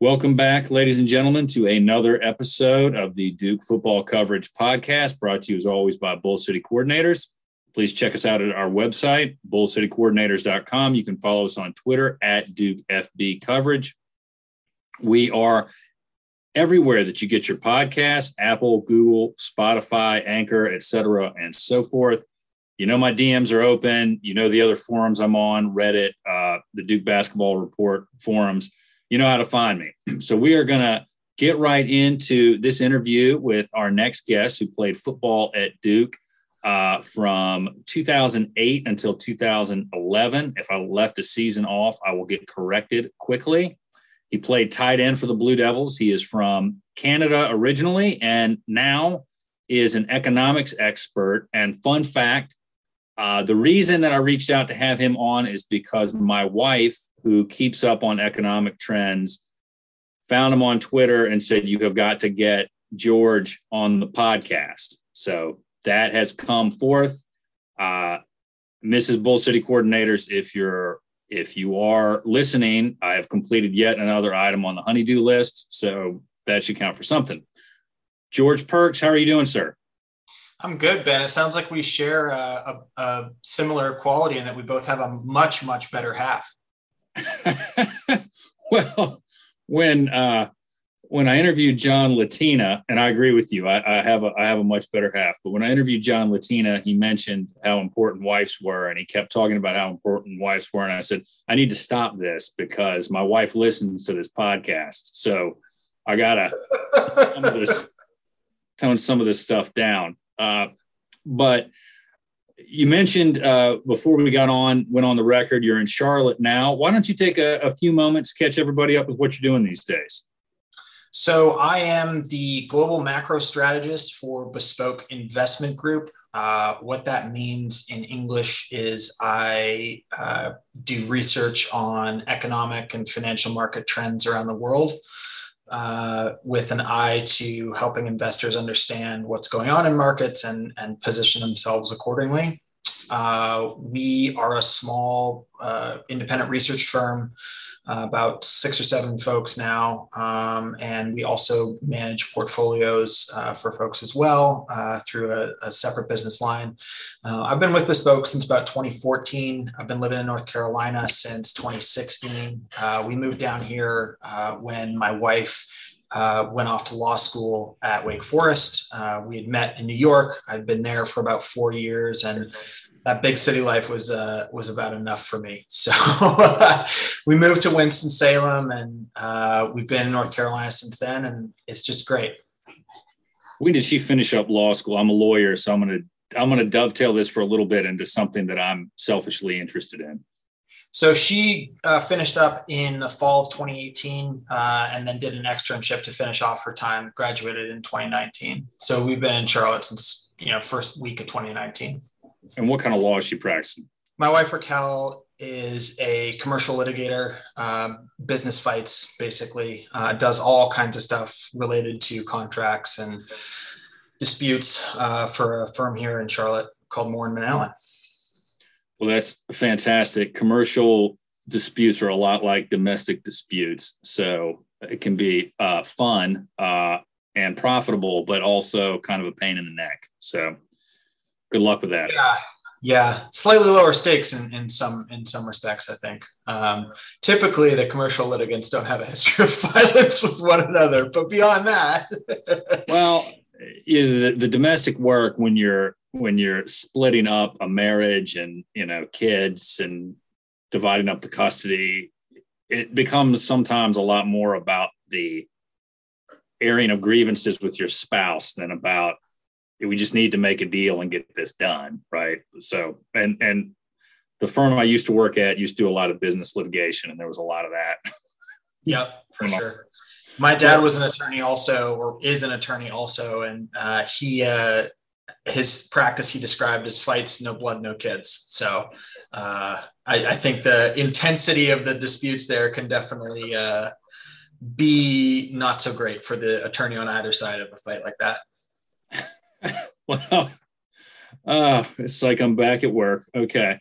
Welcome back, ladies and gentlemen, to another episode of the Duke Football Coverage Podcast, brought to you as always by Bull City Coordinators. Please check us out at our website, bullcitycoordinators.com. You can follow us on Twitter at Duke FB Coverage. We are everywhere that you get your podcasts Apple, Google, Spotify, Anchor, etc., and so forth. You know, my DMs are open. You know, the other forums I'm on, Reddit, uh, the Duke Basketball Report forums you know how to find me. So we are going to get right into this interview with our next guest who played football at Duke uh, from 2008 until 2011. If I left a season off, I will get corrected quickly. He played tight end for the Blue Devils. He is from Canada originally and now is an economics expert. And fun fact uh, the reason that I reached out to have him on is because my wife who keeps up on economic trends, found him on Twitter and said, You have got to get George on the podcast. So that has come forth. Uh, Mrs. Bull City coordinators, if you're if you are listening, I have completed yet another item on the honeydew list. So that should count for something. George Pearkes, how are you doing, sir? I'm good, Ben. It sounds like we share a, a, a similar quality in that we both have a much, much better half. well, when uh, when I interviewed John Latina, and I agree with you, I, I, have a I have a much better half. But when I interviewed John Latina, he mentioned how important wives were, and he kept talking about how important wives were. And I said, I need to stop this because my wife listens to this podcast, so I gotta some this, tone some of this stuff down. Uh, but you mentioned uh, before we got on, went on the record, you're in Charlotte now. Why don't you take a, a few moments, catch everybody up with what you're doing these days? So, I am the global macro strategist for Bespoke Investment Group. Uh, what that means in English is I uh, do research on economic and financial market trends around the world uh, with an eye to helping investors understand what's going on in markets and, and position themselves accordingly. Uh, we are a small uh, independent research firm, uh, about six or seven folks now, um, and we also manage portfolios uh, for folks as well uh, through a, a, separate business line. Uh, I've been with Bespoke since about 2014. I've been living in North Carolina since 2016. we moved down here when my wife. Uh, went off to law school at Wake Forest. Uh, we had met in New York. I'd been there for about four years, and that big city life was uh, was about enough for me. So we moved to Winston Salem, and uh, we've been in North Carolina since then, and it's just great. When did she finish up law school? I'm a lawyer, so I'm gonna I'm gonna dovetail this for a little bit into something that I'm selfishly interested in. So she uh, finished up in the fall of 2018 uh, and then did an externship to finish off her time, graduated in 2019. So we've been in Charlotte since, you know, first week of 2019. And what kind of law is she practicing? My wife Raquel is a commercial litigator, uh, business fights basically, uh, does all kinds of stuff related to contracts and disputes uh, for a firm here in Charlotte called Moore and Allen. Well, that's fantastic. Commercial disputes are a lot like domestic disputes, so it can be uh, fun uh, and profitable, but also kind of a pain in the neck. So good luck with that. Yeah, yeah, slightly lower stakes in, in some in some respects. I think um, typically the commercial litigants don't have a history of violence with one another, but beyond that, well, the, the domestic work when you're when you're splitting up a marriage and you know kids and dividing up the custody, it becomes sometimes a lot more about the airing of grievances with your spouse than about we just need to make a deal and get this done right? So and and the firm i used to work at used to do a lot of business litigation and there was a lot of that. Yep for sure. My dad was an attorney also or is an attorney also and uh, he uh, his practice he described as fights no blood no kids. So uh, I, I, think the intensity of the disputes there can definitely uh, be not so great for the attorney on either side of a fight like that well, uh, it's like I'm back at work. Okay.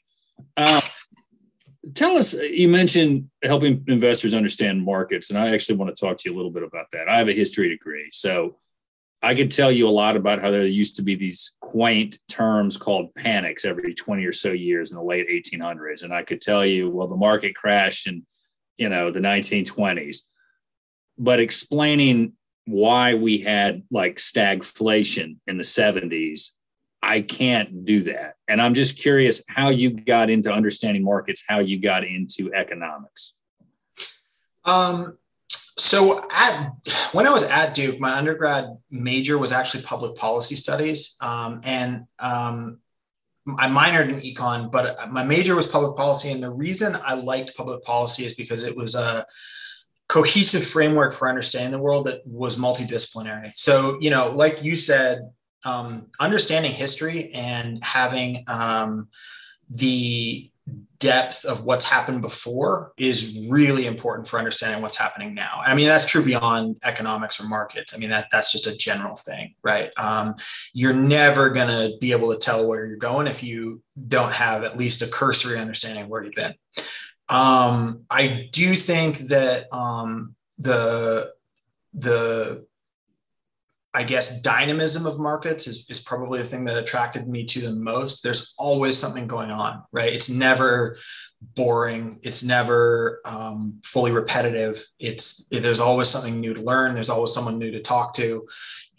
Uh, tell us you mentioned helping investors understand markets and i actually want to talk to you a little bit about that i have a history degree so i could tell you a lot about how there used to be these quaint terms called panics every 20 or so years in the late 1800s and i could tell you well the market crashed in you know the 1920s but explaining why we had like stagflation in the 70s I can't do that. And I'm just curious how you got into understanding markets, how you got into economics. Um, so at when I was at Duke, my undergrad major was actually public policy studies, um, and um, I minored in econ, but my major was public policy. And the reason I liked public policy is because it was a cohesive framework for understanding the world that was multidisciplinary. So, you know, like you said, um, understanding history and having um, the depth of what's happened before is really important for understanding what's happening now. I mean, that's true beyond economics or markets. I mean, that that's just a general thing, right? Um, you're never going to be able to tell where you're going if you don't have at least a cursory understanding of where you've been. Um, I do think that um, the the I guess dynamism of markets is, is probably the thing that attracted me to the most. There's always something going on, right? It's never boring. It's never um, fully repetitive. It's there's always something new to learn. There's always someone new to talk to,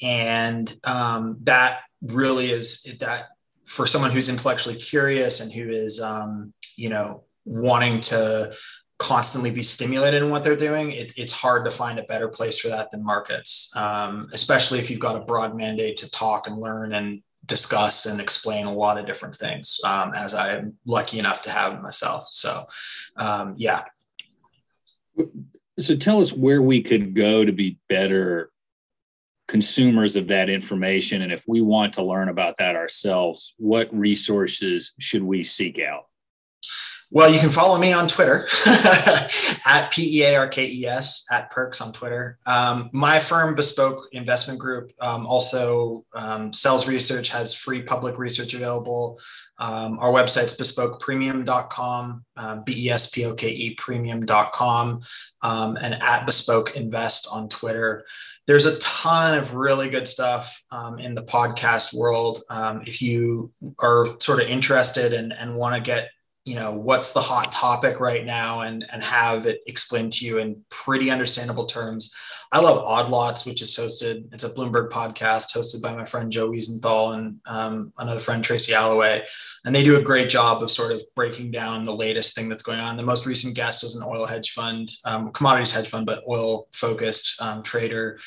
and um, that really is that for someone who's intellectually curious and who is um, you know wanting to constantly be stimulated in what they're doing, it, it's hard to find a better place for that than markets, um, especially if you've got a broad mandate to talk and learn and discuss and explain a lot of different things, um, as I'm lucky enough to have myself. So, um, yeah. So, tell us where we could go to be better consumers of that information. And if we want to learn about that ourselves, what resources should we seek out? Well, you can follow me on Twitter at P E A R K E S at Pearkes on Twitter. Um, my firm, Bespoke Investment Group, um, also um, sells research, has free public research available. Um, our website's bespokepremium.com, um, B E S P O K E premium.com, um, and at Bespoke Invest on Twitter. There's a ton of really good stuff in the podcast world. if you are sort of interested and, and want to get you know what's the hot topic right now and and have it explained to you in pretty understandable terms. I love odd lots which is hosted it's a bloomberg podcast hosted by my friend joe weisenthal and um, another friend tracy alloway. And they do a great job of sort of breaking down the latest thing that's going on. The most recent guest was an oil hedge fund um, commodities hedge fund but oil focused um, trader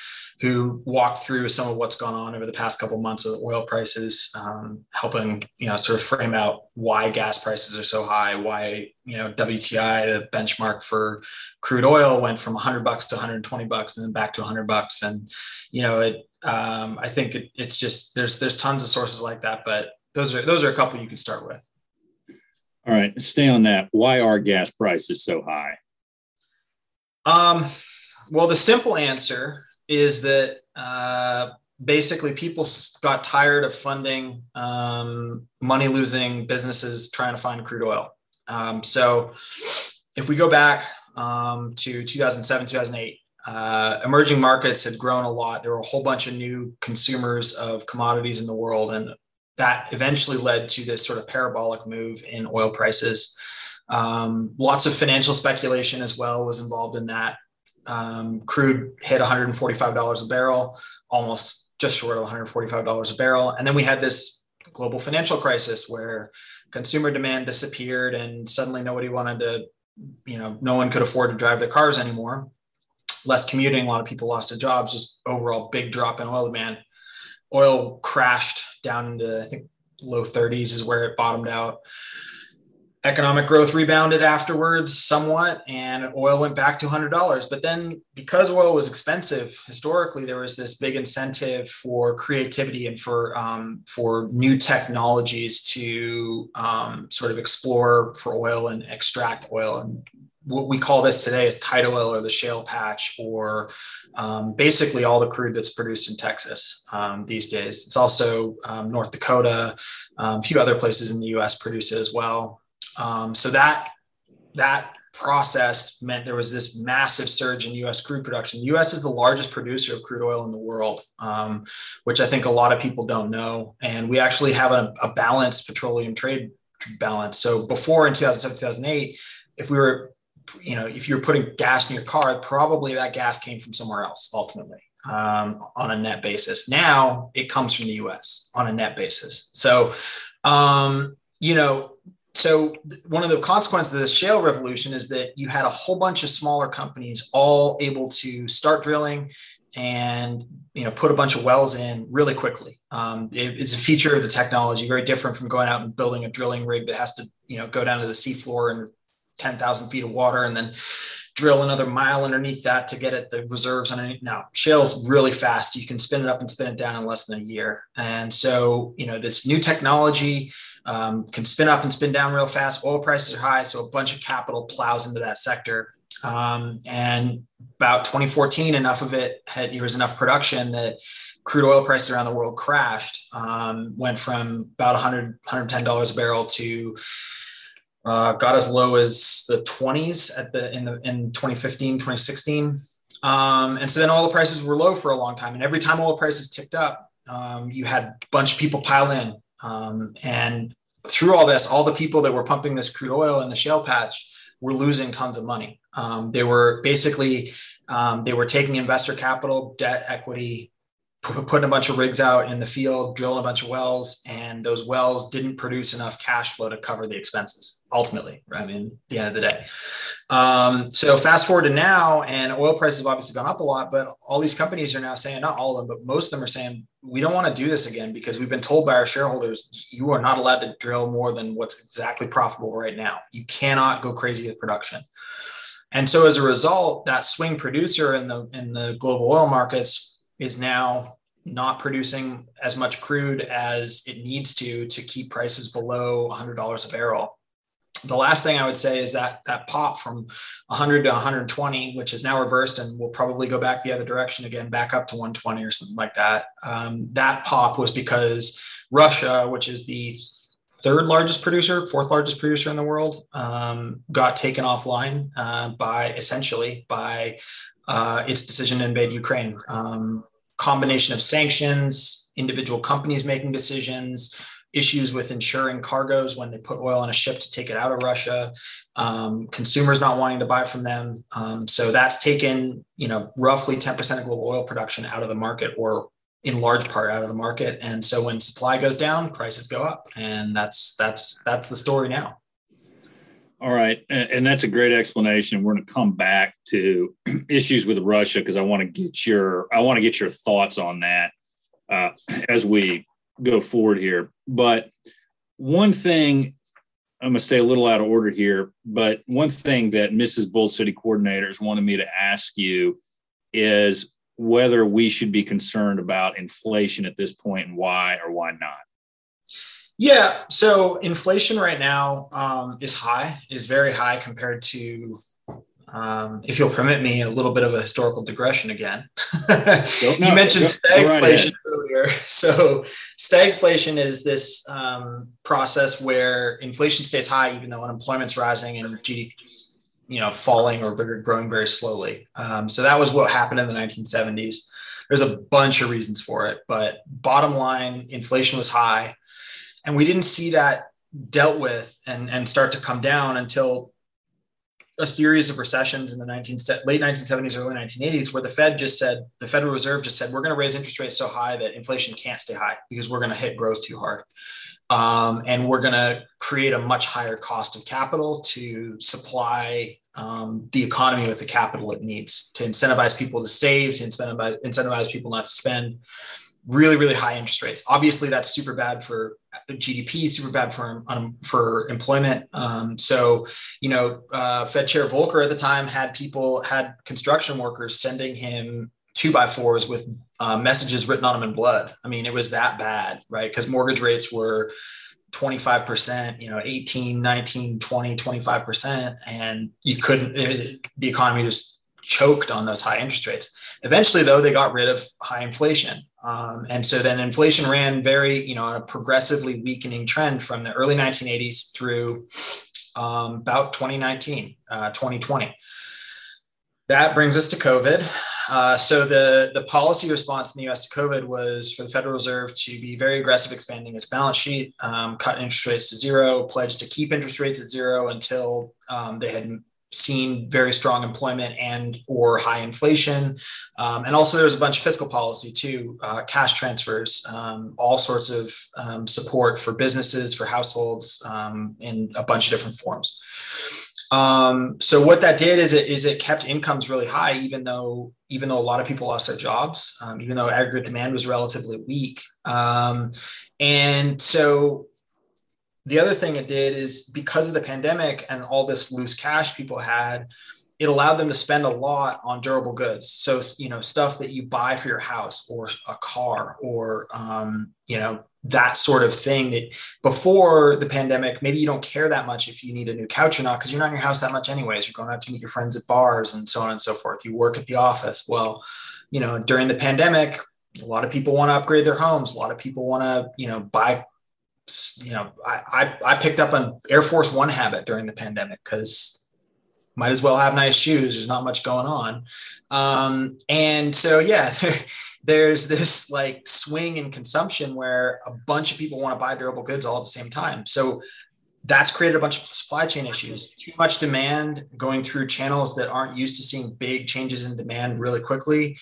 who walked through some of what's gone on over the past couple months with oil prices, um, helping you know sort of frame out why gas prices are so high, why you know WTI, the benchmark for crude oil, went from 100 bucks to 120 bucks, and then back to 100 bucks, and you know it. Um, I think it, it's just there's there's tons of sources like that, but those are those are a couple you can start with. All right, stay on that. Why are gas prices so high? Um, well, the simple answer is that uh, basically people got tired of funding um, money losing businesses trying to find crude oil. Um, so if we go back um, to 2007, 2008, uh, emerging markets had grown a lot. There were a whole bunch of new consumers of commodities in the world, and that eventually led to this sort of parabolic move in oil prices. Um, lots of financial speculation as well was involved in that um, crude hit $145 a barrel, almost just short of $145 a barrel. And then we had this global financial crisis where consumer demand disappeared and suddenly nobody wanted to, you know, no one could afford to drive their cars anymore. Less commuting, a lot of people lost their jobs, just overall big drop in oil demand. Oil crashed down into, I think, low 30s is where it bottomed out economic growth rebounded afterwards somewhat and oil went back to $100 but then because oil was expensive historically there was this big incentive for creativity and for um, for new technologies to um, sort of explore for oil and extract oil. And what we call this today is tight oil or the shale patch or um, basically all the crude that's produced in texas um, these days. It's also um, north dakota um, a few other places in the us produce it as well um, so that that process meant there was this massive surge in U.S. crude production. The U.S. is the largest producer of crude oil in the world, um, which I think a lot of people don't know. And we actually have a, a balanced petroleum trade balance. So before in 2007, 2008, if we were, you know, if you were putting gas in your car, probably that gas came from somewhere else ultimately um, on a net basis. Now it comes from the U.S. on a net basis. So, um, you know, so one of the consequences of the shale revolution is that you had a whole bunch of smaller companies all able to start drilling and you know put a bunch of wells in really quickly. Um, it, it's a feature of the technology very different from going out and building a drilling rig that has to you know go down to the seafloor and 10,000 feet of water and then drill another mile underneath that to get at the reserves underneath. Now, shale's really fast. You can spin it up and spin it down in less than a year. And so, you know, this new technology um, can spin up and spin down real fast. Oil prices are high, so a bunch of capital plows into that sector. Um, and about 2014, enough of it had there was enough production that crude oil prices around the world crashed. Um, went from about 100 110 dollars a barrel to uh, got as low as the 20s at the in the in 2015 2016 um, and so then oil prices were low for a long time. And every time oil prices ticked up um, you had a bunch of people pile in. Um, and through all this all the people that were pumping this crude oil in the shale patch were losing tons of money. Um, they were basically um, they were taking investor capital debt equity putting a bunch of rigs out in the field, drilling a bunch of wells, and those wells didn't produce enough cash flow to cover the expenses. Ultimately, I mean, at the end of the day. Um, so fast forward to now, and oil prices have obviously gone up a lot, but all these companies are now saying, not all of them, but most of them are saying, we don't want to do this again because we've been told by our shareholders, you are not allowed to drill more than what's exactly profitable right now. You cannot go crazy with production. And so as a result, that swing producer in the in the global oil markets is now not producing as much crude as it needs to to keep prices below $100 a barrel. The last thing I would say is that that pop from 100 to 120, which is now reversed and will probably go back the other direction again, back up to 120 or something like that. Um, that pop was because Russia, which is the third largest producer, fourth largest producer in the world, um, got taken offline uh, by essentially by uh, its decision to invade Ukraine. Um, combination of sanctions, individual companies making decisions, issues with insuring cargoes when they put oil on a ship to take it out of Russia, um, consumers not wanting to buy from them. Um, so that's taken, you know, roughly 10% of global oil production out of the market or in large part out of the market. And so when supply goes down, prices go up. And that's that's that's the story now. All right, and that's a great explanation. We're going to come back to issues with Russia because I want to get your I want to get your thoughts on that uh, as we go forward here. But one thing I'm going to stay a little out of order here, but one thing that Mrs. Bull City coordinators wanted me to ask you is whether we should be concerned about inflation at this point and why or why not. Yeah. So inflation right now um, is high, is very high compared to, um, if you'll permit me, a little bit of a historical digression again. you mentioned stagflation earlier. So stagflation is this um, process where inflation stays high even though unemployment's rising and GDP you know falling or growing very slowly. Um, so that was what happened in the 1970s. There's a bunch of reasons for it, but bottom line, inflation was high and we didn't see that dealt with and, and start to come down until a series of recessions in the 19, late 1970s, early 1980s, where the Fed just said, the Federal Reserve just said, we're going to raise interest rates so high that inflation can't stay high because we're going to hit growth too hard. Um, and we're going to create a much higher cost of capital to supply um, the economy with the capital it needs to incentivize people to save, to incentivize, incentivize people not to spend really really high interest rates obviously that's super bad for gdp super bad for um, for employment um, so you know uh, fed chair volcker at the time had people had construction workers sending him two by fours with uh, messages written on them in blood i mean it was that bad right because mortgage rates were 25%, you know, 18, 19, 20, 25%. And you couldn't, it, the economy just choked on those high interest rates. Eventually, though, they got rid of high inflation. Um, and so then inflation ran very, you know, a progressively weakening trend from the early 1980s through um, about 2019, uh, 2020. That brings us to COVID. Uh, so the, the policy response in the US to COVID was for the Federal Reserve to be very aggressive expanding its balance sheet, um, cut interest rates to zero, pledged to keep interest rates at zero until um, they had seen very strong employment and or high inflation. Um, and also there's a bunch of fiscal policy too uh, cash transfers um, all sorts of um, support for businesses for households um, in a bunch of different forms. Um, so what that did is it is it kept incomes really high even though even though a lot of people lost their jobs um, even though aggregate demand was relatively weak. And so the other thing it did is because of the pandemic and all this loose cash people had it allowed them to spend a lot on durable goods. So you know stuff that you buy for your house or a car or um, you know that sort of thing that before the pandemic maybe you don't care that much if you need a new couch or not because you're not in your house that much anyways. You're going out to meet your friends at bars and so on and so forth. You work at the office. Well you know during the pandemic a lot of people want to upgrade their homes. A lot of people want to you know buy you know, I, I, I picked up an Air Force One habit during the pandemic because might as well have nice shoes. There's not much going on. Um, and so, yeah, there, there's this like swing in consumption where a bunch of people want to buy durable goods all at the same time. So that's created a bunch of supply chain issues. Too much demand going through channels that aren't used to seeing big changes in demand really quickly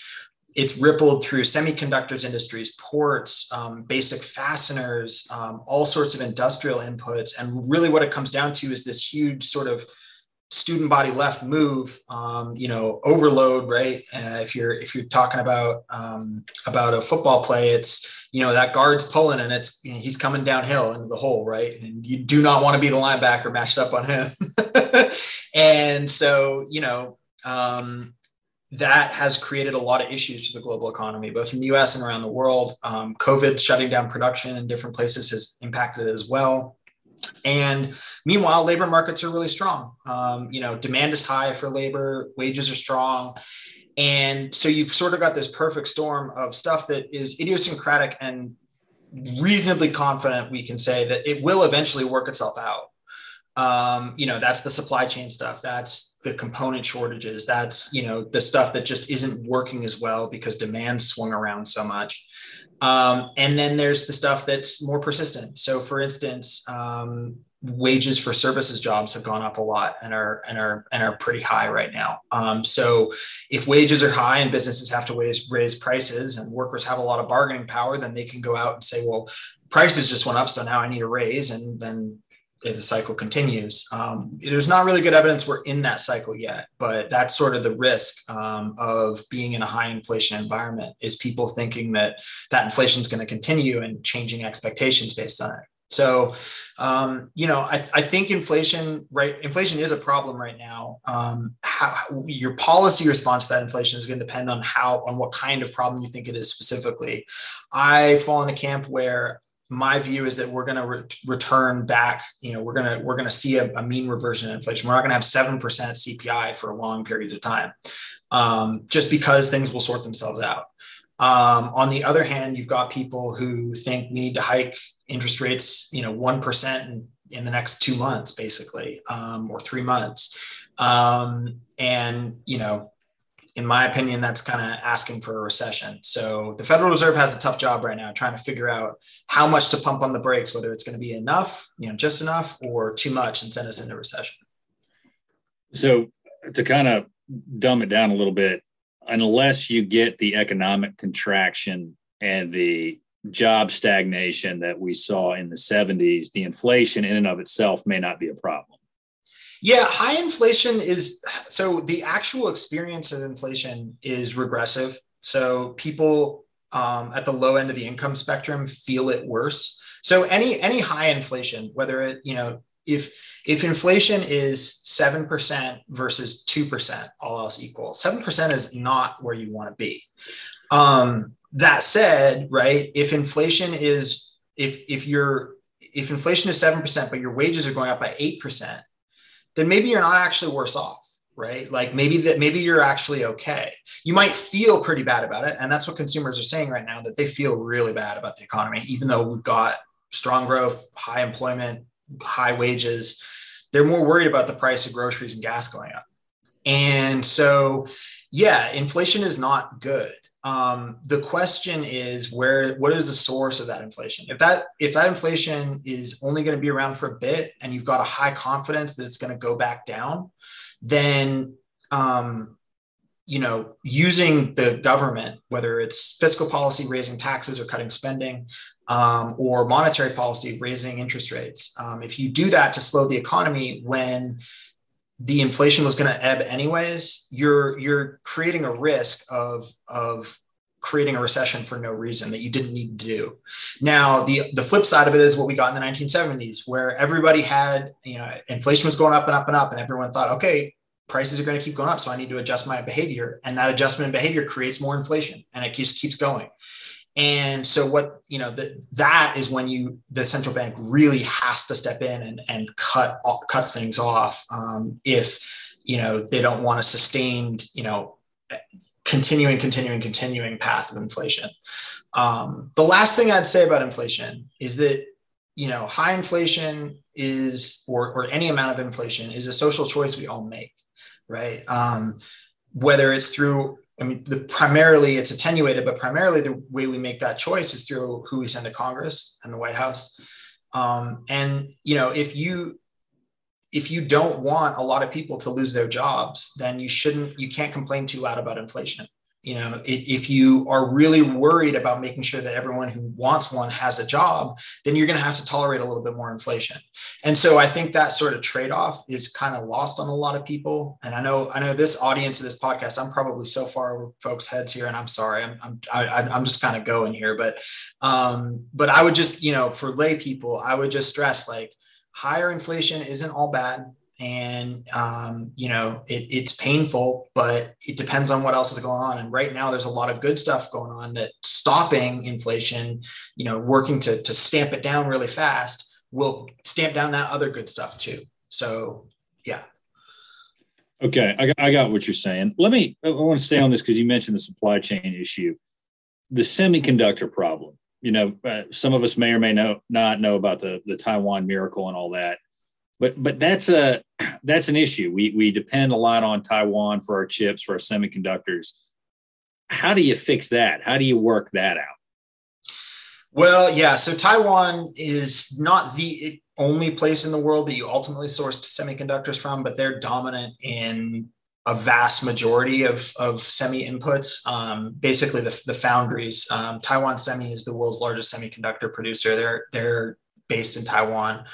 it's rippled through semiconductors industries, ports, um, basic fasteners, um, all sorts of industrial inputs. And really what it comes down to is this huge sort of student body left move, um, you know, overload, right? Uh, if you're, if you're talking about, um, about a football play, it's, you know, that guard's pulling and it's, you know, he's coming downhill into the hole, right? And you do not want to be the linebacker matched up on him. and so, you know, um, that has created a lot of issues to the global economy, both in the US and around the world. Um, COVID shutting down production in different places has impacted it as well. And meanwhile, labor markets are really strong. Um, you know, demand is high for labor, wages are strong. And so you've sort of got this perfect storm of stuff that is idiosyncratic and reasonably confident we can say that it will eventually work itself out. Um, you know, that's the supply chain stuff. That's the component shortages that's you know the stuff that just isn't working as well because demand swung around so much. Um, and then there's the stuff that's more persistent. So for instance um, wages for services jobs have gone up a lot and are and are and are pretty high right now. Um, so if wages are high and businesses have to raise, raise prices and workers have a lot of bargaining power then they can go out and say well prices just went up so now i need a raise and then the cycle continues. Um, there's not really good evidence we're in that cycle yet, but that's sort of the risk um, of being in a high inflation environment is people thinking that that inflation is going to continue and changing expectations based on it. So, um, you know, I, I, think inflation, right? Inflation is a problem right now. Um, how, your policy response to that inflation is going to depend on how, on what kind of problem you think it is specifically. I fall in a camp where my view is that we're going to re- return back you know we're going to we're going to see a, a, mean reversion in inflation. We're not going to have 7% cpi for long periods of time um, just because things will sort themselves out. Um, on the other hand you've got people who think we need to hike interest rates you know 1% in, in the next two months basically um, or three months. Um, and you know in my opinion, that's kind of asking for a recession. So the Federal Reserve has a tough job right now trying to figure out how much to pump on the brakes, whether it's going to be enough, you know, just enough or too much and send us into recession. So to kind of dumb it down a little bit, unless you get the economic contraction and the job stagnation that we saw in the 70s, the inflation in and of itself may not be a problem. Yeah, high inflation is so the actual experience of inflation is regressive. So people um, at the low end of the income spectrum feel it worse. So any any high inflation, whether it you know if if inflation is seven percent versus two percent, all else equal, seven percent is not where you want to be. Um, that said, right, if inflation is if if you're if inflation is seven percent, but your wages are going up by eight percent, then maybe you're not actually worse off right like maybe that maybe you're actually okay you might feel pretty bad about it and that's what consumers are saying right now that they feel really bad about the economy even though we've got strong growth high employment high wages they're more worried about the price of groceries and gas going up. And so, yeah, inflation is not good. Um, the question is where what is the source of that inflation? If that if that inflation is only going to be around for a bit and you've got a high confidence that it's going to go back down then um, you know using the government whether it's fiscal policy raising taxes or cutting spending um, or monetary policy raising interest rates um, if you do that to slow the economy when the inflation was going to ebb anyways, you're you're creating a risk of of creating a recession for no reason that you didn't need to do. Now, the the flip side of it is what we got in the 1970s, where everybody had, you know, inflation was going up and up and up, and everyone thought, okay, prices are going to keep going up, so I need to adjust my behavior, and that adjustment in behavior creates more inflation, and it just keeps going. And so what, you know, the, that is when you, the central bank really has to step in and, and cut, cut things off. Um, if, you know, they don't want a sustained, you know, continuing, continuing, continuing path of inflation. Um, the last thing I'd say about inflation is that, you know, high inflation is, or, or any amount of inflation is a social choice we all make, right? Um, whether it's through I mean, the, primarily it's attenuated, but primarily the way we make that choice is through who we send to Congress and the White House. Um, and you know, if you if you don't want a lot of people to lose their jobs, then you shouldn't you can't complain too loud about inflation you know if you are really worried about making sure that everyone who wants one has a job then you're going to have to tolerate a little bit more inflation. And so i think that sort of trade-off is kind of lost on a lot of people. And i know i know this audience of this podcast i'm probably so far over folks heads here and i'm sorry i'm i'm, I, am i am just kind of going here. But um but i would just you know for lay people i would just stress like higher inflation isn't all bad and um, you know it, it's painful but it depends on what else is going on. And right now there's a lot of good stuff going on that stopping inflation you know working to, to stamp it down really fast will stamp down that other good stuff too. So yeah. Okay i got, I got what you're saying. Let me i want to stay on this because you mentioned the supply chain issue. The semiconductor problem you know uh, some of us may or may know, not know about the the taiwan miracle and all that but but that's a that's an issue. We we depend a lot on Taiwan for our chips, for our semiconductors. How do you fix that? How do you work that out? Well, yeah. So Taiwan is not the only place in the world that you ultimately source semiconductors from, but they're dominant in a vast majority of, of semi inputs. Um, basically, the, the foundries. Um, Taiwan Semi is the world's largest semiconductor producer. They're they're based in Taiwan.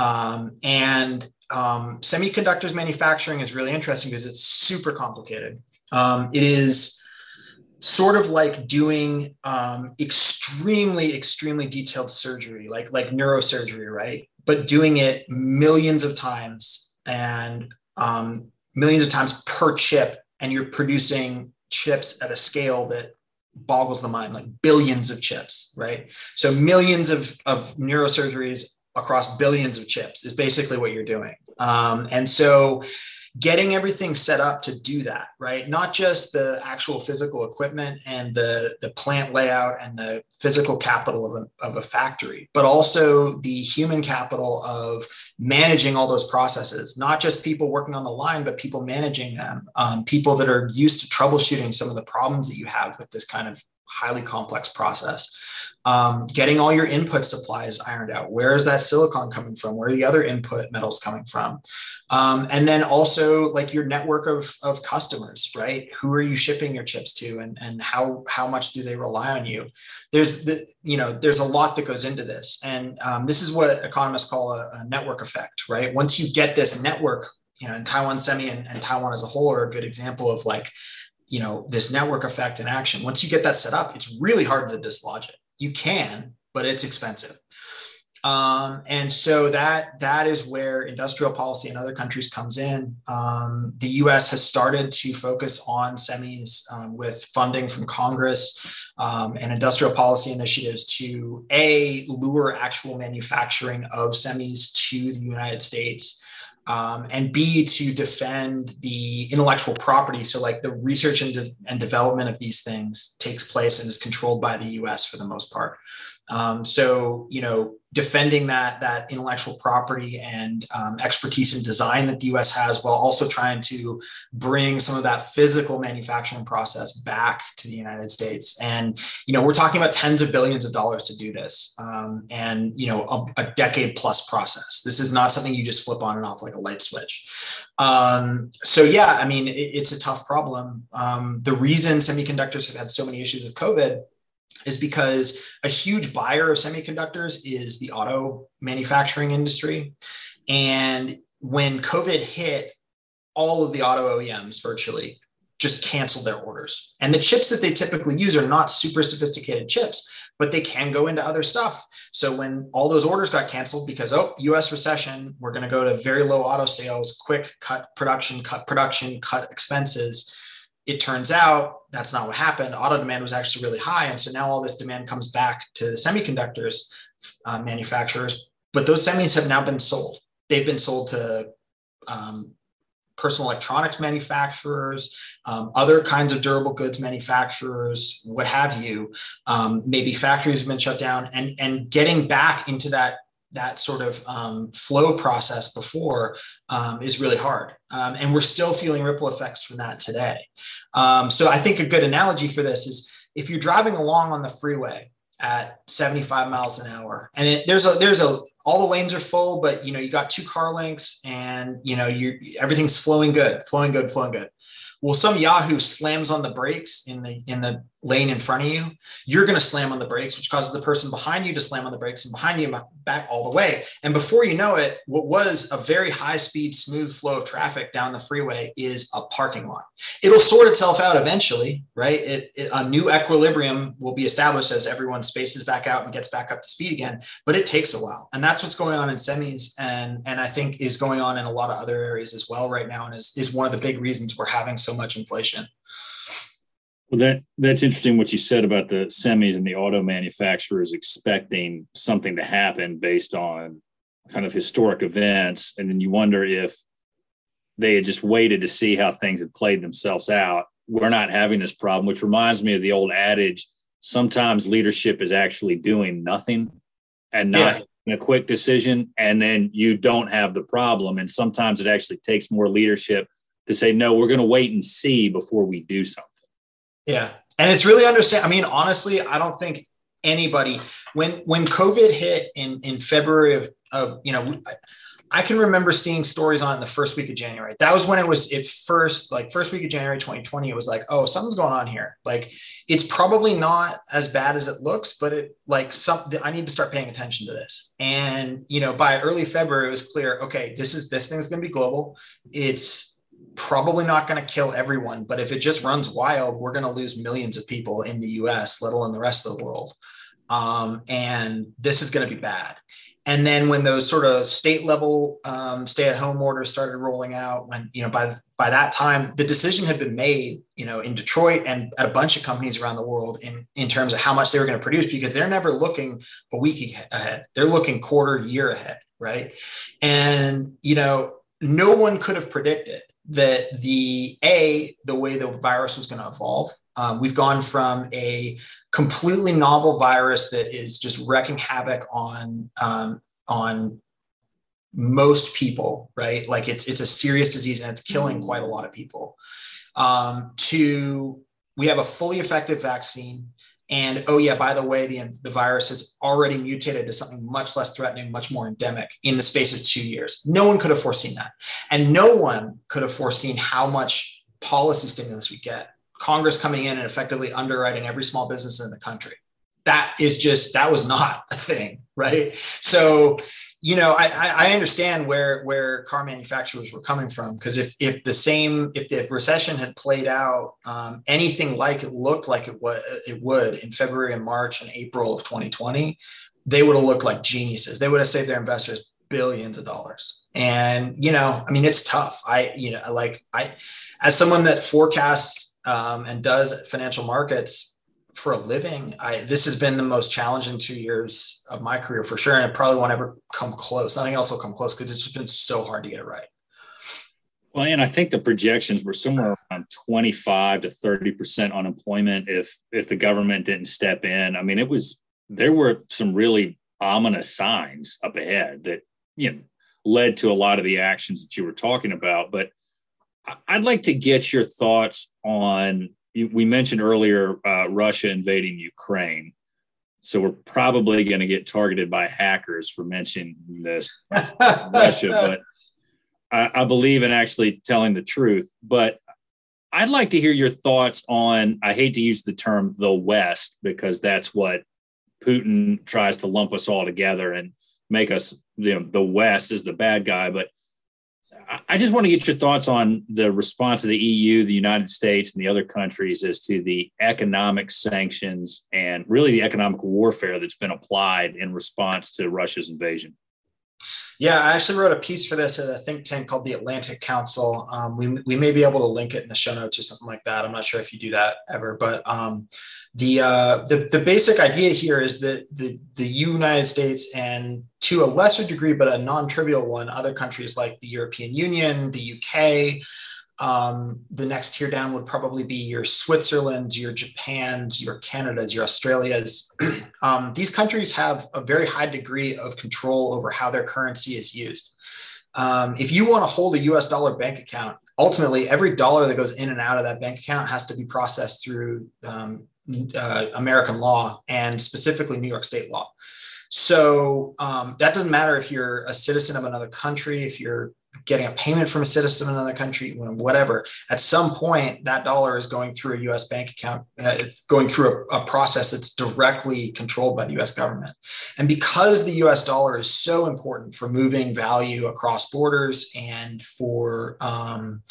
Um, and um, semiconductors manufacturing is really interesting because it's super complicated. Um, it is sort of like doing um, extremely, extremely detailed surgery, like like neurosurgery, right? But doing it millions of times and um, millions of times per chip, and you're producing chips at a scale that boggles the mind, like billions of chips, right? So millions of, of neurosurgeries across billions of chips is basically what you're doing. Um, and so getting everything set up to do that, right? Not just the actual physical equipment and the, the plant layout and the physical capital of a, of a factory, but also the human capital of managing all those processes, not just people working on the line, but people managing them, um, people that are used to troubleshooting some of the problems that you have with this kind of highly complex process. Um, getting all your input supplies ironed out. Where is that silicon coming from? Where are the other input metals coming from? Um, and then also like your network of, of customers, right? Who are you shipping your chips to and, and how, how much do they rely on you? There's the, you know, there's a lot that goes into this. And um, this is what economists call a, a network effect, right? Once you get this network, you know, and Taiwan Semi and, and Taiwan as a whole are a good example of like, you know this network effect in action once you get that set up it's really hard to dislodge it you can but it's expensive um, and so that that is where industrial policy in other countries comes in. Um, the U.S. has started to focus on semis um, with funding from Congress um, and industrial policy initiatives to a lure actual manufacturing of semis to the United States um, and B, to defend the intellectual property. So, like the research and, de- and development of these things takes place and is controlled by the US for the most part. Um, so, you know, defending that that intellectual property and um, expertise in design that the U.S. has, while also trying to bring some of that physical manufacturing process back to the United States. And you know, we're talking about tens of billions of dollars to do this, um, and you know, a, a, decade plus process. This is not something you just flip on and off like a light switch. Um, so yeah, I mean, it, it's a tough problem. Um, the reason semiconductors have had so many issues with COVID is because a huge buyer of semiconductors is the auto manufacturing industry. And when COVID hit, all of the auto OEMs virtually just canceled their orders. And the chips that they typically use are not super sophisticated chips, but they can go into other stuff. So when all those orders got canceled because, oh, US recession, we're going to go to very low auto sales, quick cut production, cut production, cut expenses it turns out that's not what happened. Auto demand was actually really high. And so now all this demand comes back to the semiconductors uh, manufacturers, but those semis have now been sold. They've been sold to um, personal electronics manufacturers, um, other kinds of durable goods manufacturers, what have you. Um, maybe factories have been shut down, and and getting back into that that sort of um, flow process before um, is really hard. Um, and we're still feeling ripple effects from that today. Um, so I think a good analogy for this is if you're driving along on the freeway at 75 miles an hour and it, there's a there's a all the lanes are full but you know you got two car lengths and you know you everything's flowing good flowing good flowing good well some yahoo slams on the brakes in the in the lane in front of you, you're going to slam on the brakes, which causes the person behind you to slam on the brakes and behind you back all the way. And before you know it, what was a very high speed, smooth flow of traffic down the freeway is a parking lot. It'll sort itself out eventually, right? It, it, a new equilibrium will be established as everyone spaces back out and gets back up to speed again, but it takes a while. And that's what's going on in semis. And, and I think is going on in a lot of other areas as well right now. And is, is one of the big reasons we're having so much inflation. Well, that that's interesting what you said about the semis and the auto manufacturers expecting something to happen based on kind of historic events, and then you wonder if they had just waited to see how things had played themselves out. We're not having this problem, which reminds me of the old adage: sometimes leadership is actually doing nothing and not yeah. a quick decision, and then you don't have the problem. And sometimes it actually takes more leadership to say, "No, we're going to wait and see before we do something." Yeah. And it's really understand. I mean, honestly, I don't think anybody when when COVID hit in in February of of you know I, I can remember seeing stories on the first week of January. That was when it was it first like first week of January 2020. It was like, oh, something's going on here. Like it's probably not as bad as it looks, but it like some I need to start paying attention to this. And you know, by early February, it was clear, okay, this is this thing's gonna be global. It's probably not going to kill everyone, but if it just runs wild, we're going to lose millions of people in the US, let alone the rest of the world. Um, and this is going to be bad. And then when those sort of state level um, stay at home orders started rolling out, when, you know, by, by that time, the decision had been made, you know, in Detroit and at a bunch of companies around the world in, in terms of how much they were going to produce, because they're never looking a week ahead. They're looking quarter, year ahead. Right. And, you know, no one could have predicted that the a the way the virus was going to evolve um, we've gone from a completely novel virus that is just wrecking havoc on um, on most people right? Like it's it's a serious disease and it's killing mm-hmm. quite a lot of people. Um, to we have a fully effective vaccine and oh yeah, by the way, the, the virus has already mutated to something much less threatening, much more endemic in the space of two years. No one could have foreseen that. And no one could have foreseen how much policy stimulus we get. Congress coming in and effectively underwriting every small business in the country. That is just, that was not a thing, right? So you know, I, I understand where where car manufacturers were coming from because if if the same if the recession had played out um, anything like it looked like it was it would in February and March and April of 2020, they would have looked like geniuses. They would have saved their investors billions of dollars. And you know, I mean, it's tough. I you know, like I, as someone that forecasts um, and does financial markets, for a living, I this has been the most challenging two years of my career for sure, and it probably won't ever come close. Nothing else will come close because it's just been so hard to get it right. Well, and I think the projections were somewhere around 25 to 30 percent unemployment if if the government didn't step in. I mean, it was there were some really ominous signs up ahead that you know led to a lot of the actions that you were talking about. But I'd like to get your thoughts on. We mentioned earlier uh, Russia invading Ukraine, so we're probably going to get targeted by hackers for mentioning this Russia. But I, I believe in actually telling the truth. But I'd like to hear your thoughts on. I hate to use the term the West because that's what Putin tries to lump us all together and make us, you know, the West is the bad guy. But I just want to get your thoughts on the response of the EU, the United States, and the other countries as to the economic sanctions and really the economic warfare that's been applied in response to Russia's invasion. Yeah, I actually wrote a piece for this at a think tank called the Atlantic Council. Um, we, we may be able to link it in the show notes or something like that. I'm not sure if you do that ever, but um, the, uh, the the basic idea here is that the the United States and to a lesser degree, but a non-trivial one, other countries like the European Union, the UK, um, the next tier down would probably be your Switzerland, your Japan's, your Canada's, your Australia's. um, these countries have a very high degree of control over how their currency is used. Um, if you want to hold a US dollar bank account, ultimately every dollar that goes in and out of that bank account has to be processed through um, uh, American law and specifically New York state law. So um, that doesn't matter if you're a citizen of another country, if you're getting a payment from a citizen in another country, whatever. At some point, that dollar is going through a U.S. bank account. Uh, it's going through a, a, process that's directly controlled by the U.S. government. And because the U.S. dollar is so important for moving value across borders and for um,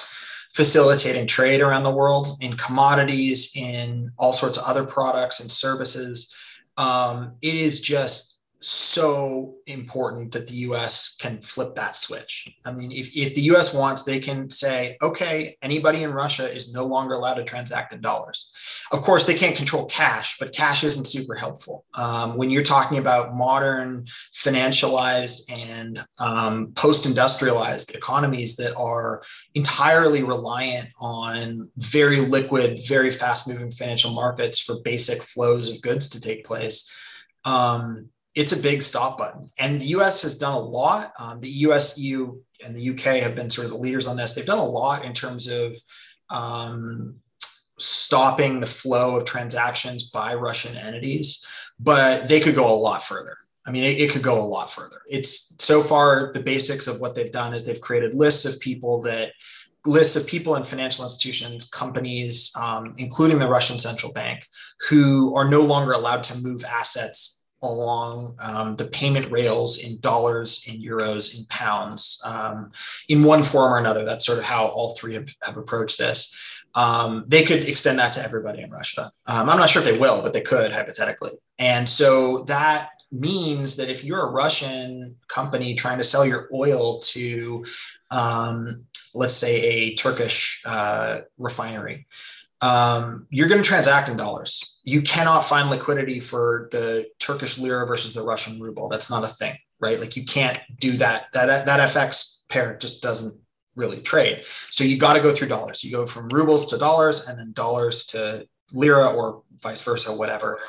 facilitating trade around the world in commodities, in all sorts of other products and services, um, it is just so important that the US can flip that switch. I mean, if, if the US wants, they can say, okay, anybody in Russia is no longer allowed to transact in dollars. Of course, they can't control cash, but cash isn't super helpful. Um, when you're talking about modern, financialized, and um, post industrialized economies that are entirely reliant on very liquid, very fast moving financial markets for basic flows of goods to take place. Um, it's a big stop button. And the US has done a lot. Um, the US, EU, and the UK have been sort of the leaders on this. They've done a lot in terms of um, stopping the flow of transactions by Russian entities, but they could go a lot further. I mean, it, it, could go a lot further. It's so far the basics of what they've done is they've created lists of people that lists of people in financial institutions, companies, um, including the Russian central bank, who are no longer allowed to move assets along um, the payment rails in dollars, in euros, in pounds, um, in one form or another. That's sort of how all three have, have approached this. Um, they could extend that to everybody in Russia. Um, I'm not sure if they will, but they could hypothetically. And so that means that if you're a Russian company trying to sell your oil to, um, let's say, a Turkish uh, refinery, um, you're going to transact in dollars. You cannot find liquidity for the Turkish lira versus the Russian ruble. That's not a thing, right? Like you can't do that. That that FX pair just doesn't really trade. So you got to go through dollars. You go from rubles to dollars, and then dollars to lira, or vice versa, whatever.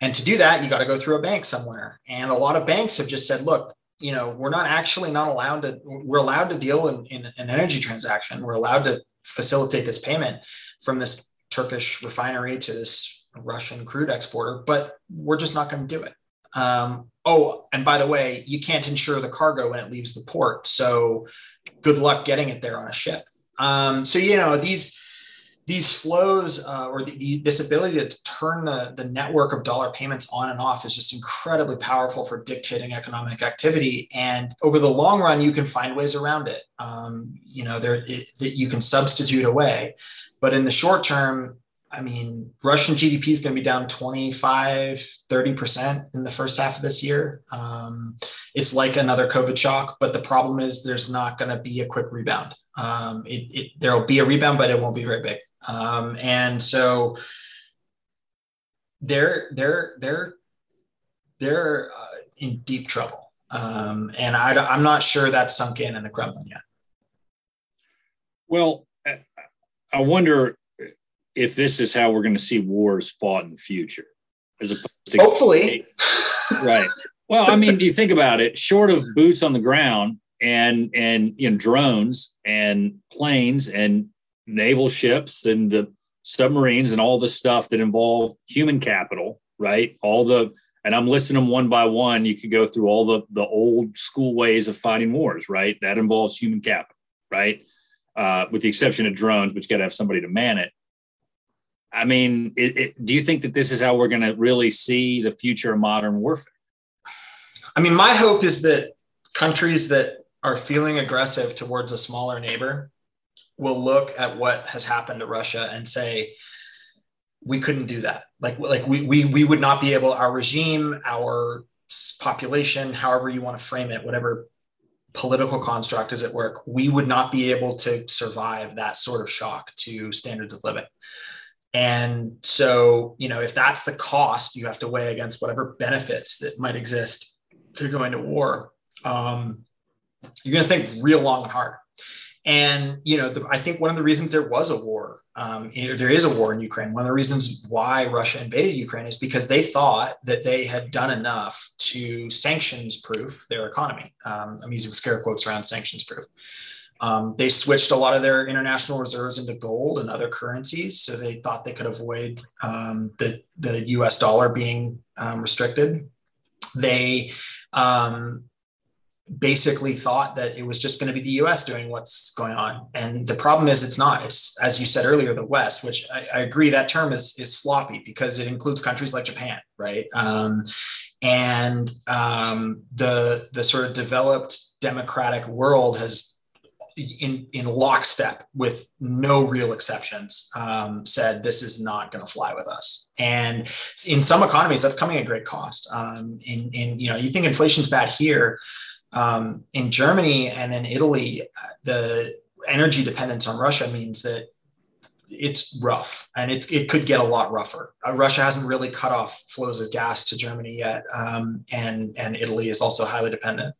And to do that, you got to go through a bank somewhere. And a lot of banks have just said, look, you know, we're not actually not allowed to. We're allowed to deal in, in an energy transaction. We're allowed to facilitate this payment from this Turkish refinery to this Russian crude exporter, but we're just not going to do it. Um, oh, and by the way, you can't insure the cargo when it leaves the port. So good luck getting it there on a ship. Um, so, you know, these these flows uh, or the, the, this ability to turn the, the network of dollar payments on and off is just incredibly powerful for dictating economic activity. And over the long run, you can find ways around it. Um, you know, there that you can substitute away. But in the short term, I mean, Russian GDP is going to be down 25, 30% in the first half of this year. Um, it's like another COVID shock, but the problem is there's not going to be a quick rebound. Um, it, it, there'll be a rebound, but it won't be very big. Um, and so they're they're they're they're uh, in deep trouble. Um, and I, I'm not sure that's sunk in in the Kremlin yet. Well, I wonder if this is how we're going to see wars fought in the future. as opposed to hopefully. right. Well, I mean, do you think about it? Short of boots on the ground and and you know drones and planes and naval ships and the submarines and all the stuff that involve human capital, right? All the and I'm listing them one by one. You could go through all the the old school ways of fighting wars, right? That involves human capital, right? Uh, with the exception of drones, you got to have somebody to man it. I mean, it, it, do you think that this is how we're going to really see the future of modern warfare? I mean, my hope is that countries that are feeling aggressive towards a smaller neighbor will look at what has happened to Russia and say, we couldn't do that. Like, like we, we, we would not be able, our regime, our population, however you want to frame it, whatever political construct is at work, we would not be able to survive that sort of shock to standards of living. And so, you know, if that's the cost you have to weigh against whatever benefits that might exist to going to war, um, you're going to think real long and hard. And you know, the, I think one of the reasons there was a war, um, there is a war in Ukraine. One of the reasons why Russia invaded Ukraine is because they thought that they had done enough to sanctions-proof their economy. Um, I'm using scare quotes around sanctions-proof. Um, they switched a lot of their international reserves into gold and other currencies, so they thought they could avoid um, the the U.S. dollar being um, restricted. They um, basically thought that it was just going to be the US doing what's going on. And the problem is it's not. It's as you said earlier, the West, which I, I agree that term is is sloppy because it includes countries like Japan, right? Um, and um, the the sort of developed democratic world has in in lockstep with no real exceptions um, said this is not going to fly with us and in some economies that's coming at great cost um, in in you know you think inflation's bad here um, in Germany and in Italy, the energy dependence on Russia means that it's rough and it's, it could get a lot rougher. Uh, Russia hasn't really cut off flows of gas to Germany yet. Um, and, and Italy is also highly dependent.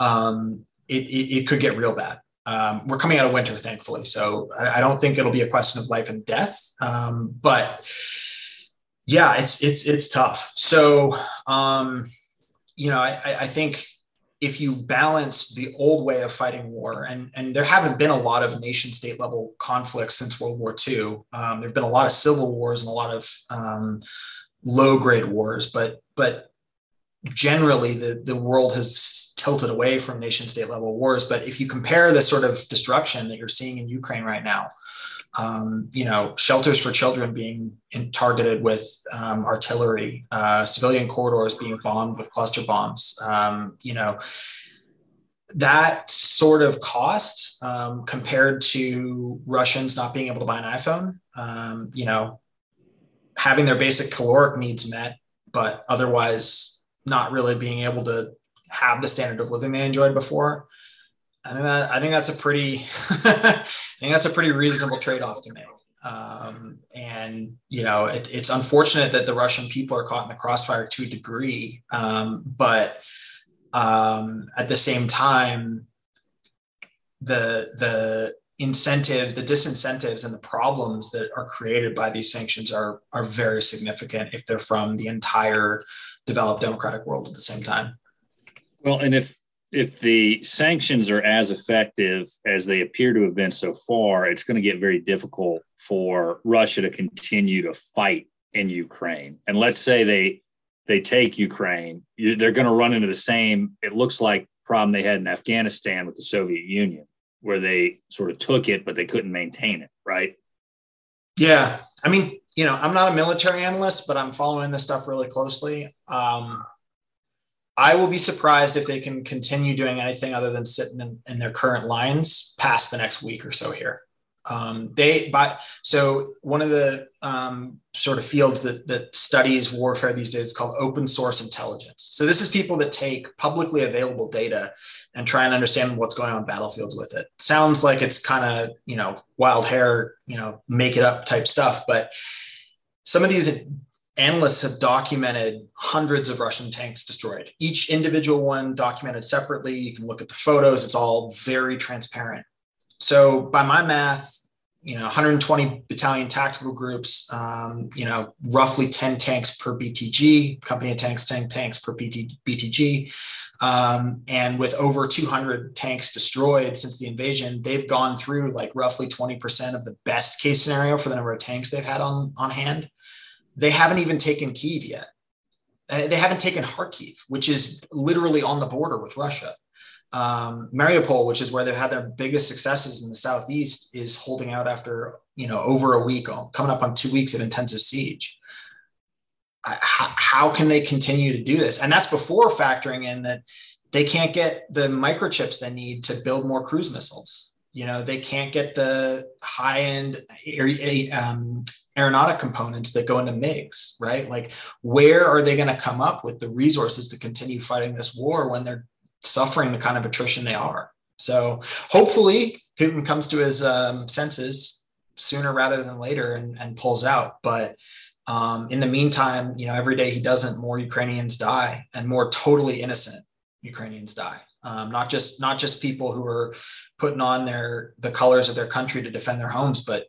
Um, it, it, it, could get real bad. Um, we're coming out of winter, thankfully. So I, I, don't think it'll be a question of life and death. Um, but yeah, it's, it's, it's tough. So, um, you know, I, I think if you balance the old way of fighting war, and, and there haven't been a lot of nation state level conflicts since World War II, um, there have been a lot of civil wars and a lot of um, low grade wars, but but generally the, the world has tilted away from nation state level wars. But if you compare the sort of destruction that you're seeing in Ukraine right now, um, you know, shelters for children being in, targeted with um, artillery, uh, civilian corridors being bombed with cluster bombs. Um, you know, that sort of cost um, compared to Russians not being able to buy an iPhone, um, you know, having their basic caloric needs met, but otherwise not really being able to have the standard of living they enjoyed before. I think that I think that's a pretty I think that's a pretty reasonable trade-off to make. Um, and you know, it, it's unfortunate that the Russian people are caught in the crossfire to a degree, um, but um, at the same time, the the incentive, the disincentives, and the problems that are created by these sanctions are are very significant if they're from the entire developed democratic world at the same time. Well, and if if the sanctions are as effective as they appear to have been so far, it's going to get very difficult for Russia to continue to fight in Ukraine. And let's say they they take Ukraine, they're going to run into the same. It looks like problem they had in Afghanistan with the Soviet Union, where they sort of took it but they couldn't maintain it. Right? Yeah, I mean, you know, I'm not a military analyst, but I'm following this stuff really closely. Um, I will be surprised if they can continue doing anything other than sitting in, in their current lines past the next week or so here. Um, they but so one of the um, sort of fields that that studies warfare these days is called open source intelligence. So this is people that take publicly available data and try and understand what's going on battlefields with it. Sounds like it's kind of you know wild hair, you know, make it up type stuff, but some of these analysts have documented hundreds of Russian tanks destroyed. Each individual one documented separately. You can look at the photos, it's all very transparent. So, by my math, you know 120 battalion tactical groups um, you know roughly 10 tanks per btg company of tanks 10 tanks per BT, btg um, and with over 200 tanks destroyed since the invasion they've gone through like roughly 20% of the best case scenario for the number of tanks they've had on on hand they haven't even taken kiev yet they haven't taken kharkiv which is literally on the border with russia um, Mariupol, which is where they've had their biggest successes in the southeast, is holding out after you know over a week, coming up on two weeks of intensive siege. How, how can they continue to do this? And that's before factoring in that they can't get the microchips they need to build more cruise missiles. You know, they can't get the high end um, aeronautic components that go into MiGs, right? Like, where are they going to come up with the resources to continue fighting this war when they're suffering the kind of attrition they are. So hopefully Putin comes to his um, senses sooner rather than later and, and pulls out. But um, in the meantime, you know, every day he doesn't, more Ukrainians die and more totally innocent Ukrainians die. Um, not just not just people who are putting on their the colors of their country to defend their homes, but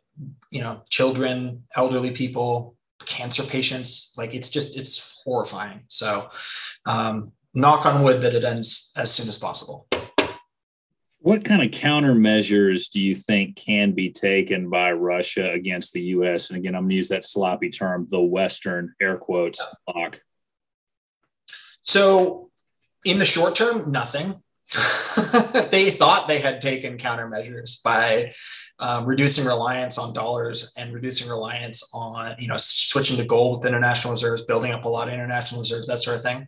you know, children, elderly people, cancer patients. Like it's just it's horrifying. So um, knock on wood that it ends as soon as possible. What kind of countermeasures do you think can be taken by Russia against the U.S.? And again, I'm going to use that sloppy term, the Western air quotes block. So, in the short term, nothing. they thought they had taken countermeasures by um, reducing reliance on dollars and reducing reliance on, you know, switching to gold with international reserves, building up a lot of international reserves, that sort of thing.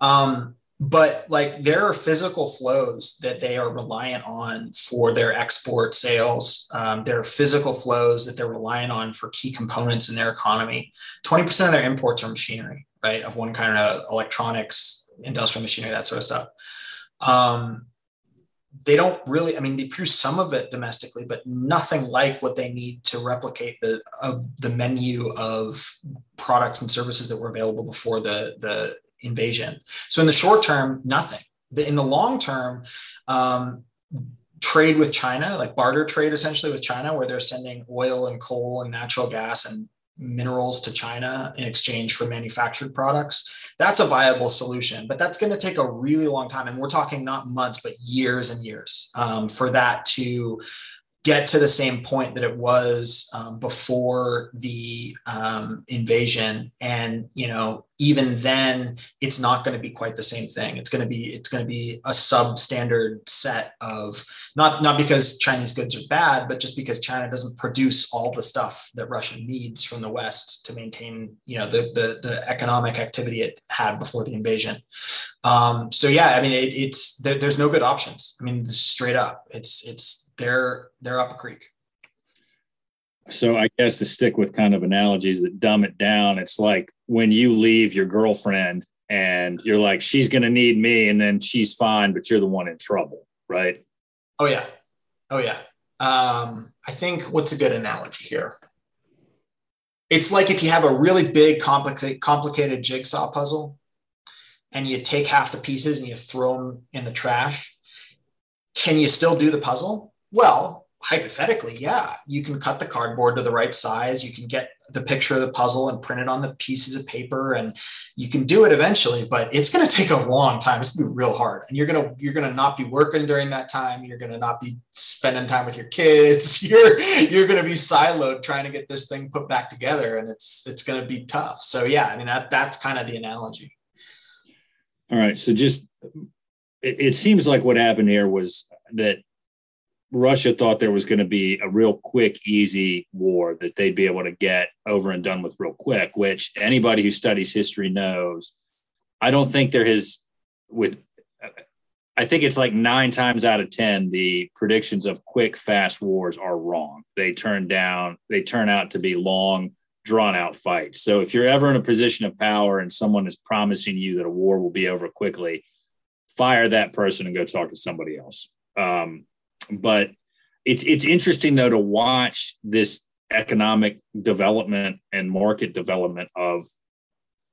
Um, but like there are physical flows that they are reliant on for their export sales. Um, there are physical flows that they're relying on for key components in their economy. 20% of their imports are machinery, right? Of one kind of electronics, industrial machinery, that sort of stuff. Um, they don't really, I mean, they produce some of it domestically, but nothing like what they need to replicate the of the menu of products and services that were available before the the invasion. So in the short term, nothing. In the long term, um, trade with China, like barter trade essentially with China, where they're sending oil and coal and natural gas and minerals to China in exchange for manufactured products. That's a viable solution, but that's going to take a really long time. And we're talking not months, but years and years um, for that to get to the same point that it was um, before the um, invasion. And you know even then it's not going to be quite the same thing. It's going to be it's going to be a substandard set of not not because chinese goods are bad but just because china doesn't produce all the stuff that russia needs from the west to maintain you know the the, the economic activity it had before the invasion. Um, so yeah i mean it, it's there, there's no good options. I mean straight up it's it's they're they're up a creek. So I guess to stick with kind of analogies that dumb it down, it's like when you leave your girlfriend and you're like, she's going to need me, and then she's fine, but you're the one in trouble, right? Oh yeah, oh yeah. Um, I think what's a good analogy here? It's like if you have a really big, complicated, complicated jigsaw puzzle, and you take half the pieces and you throw them in the trash. Can you still do the puzzle? Well, hypothetically, yeah, you can cut the cardboard to the right size. You can get the picture of the puzzle and print it on the pieces of paper, and you can do it eventually. But it's going to take a long time. It's going to be real hard, and you're gonna you're gonna not be working during that time. You're gonna not be spending time with your kids. You're you're gonna be siloed trying to get this thing put back together, and it's it's going to be tough. So yeah, I mean that that's kind of the analogy. All right, so just it, it seems like what happened here was that Russia thought there was going to be a real quick, easy war that they'd be able to get over and done with real quick, which anybody who studies history knows. I don't think there has, with, I think it's like nine times out of 10, the predictions of quick, fast wars are wrong. They turn down, they turn out to be long, drawn out fights. So if you're ever in a position of power and someone is promising you that a war will be over quickly, fire that person and go talk to somebody else. Um, but it's it's interesting though to watch this economic development and market development of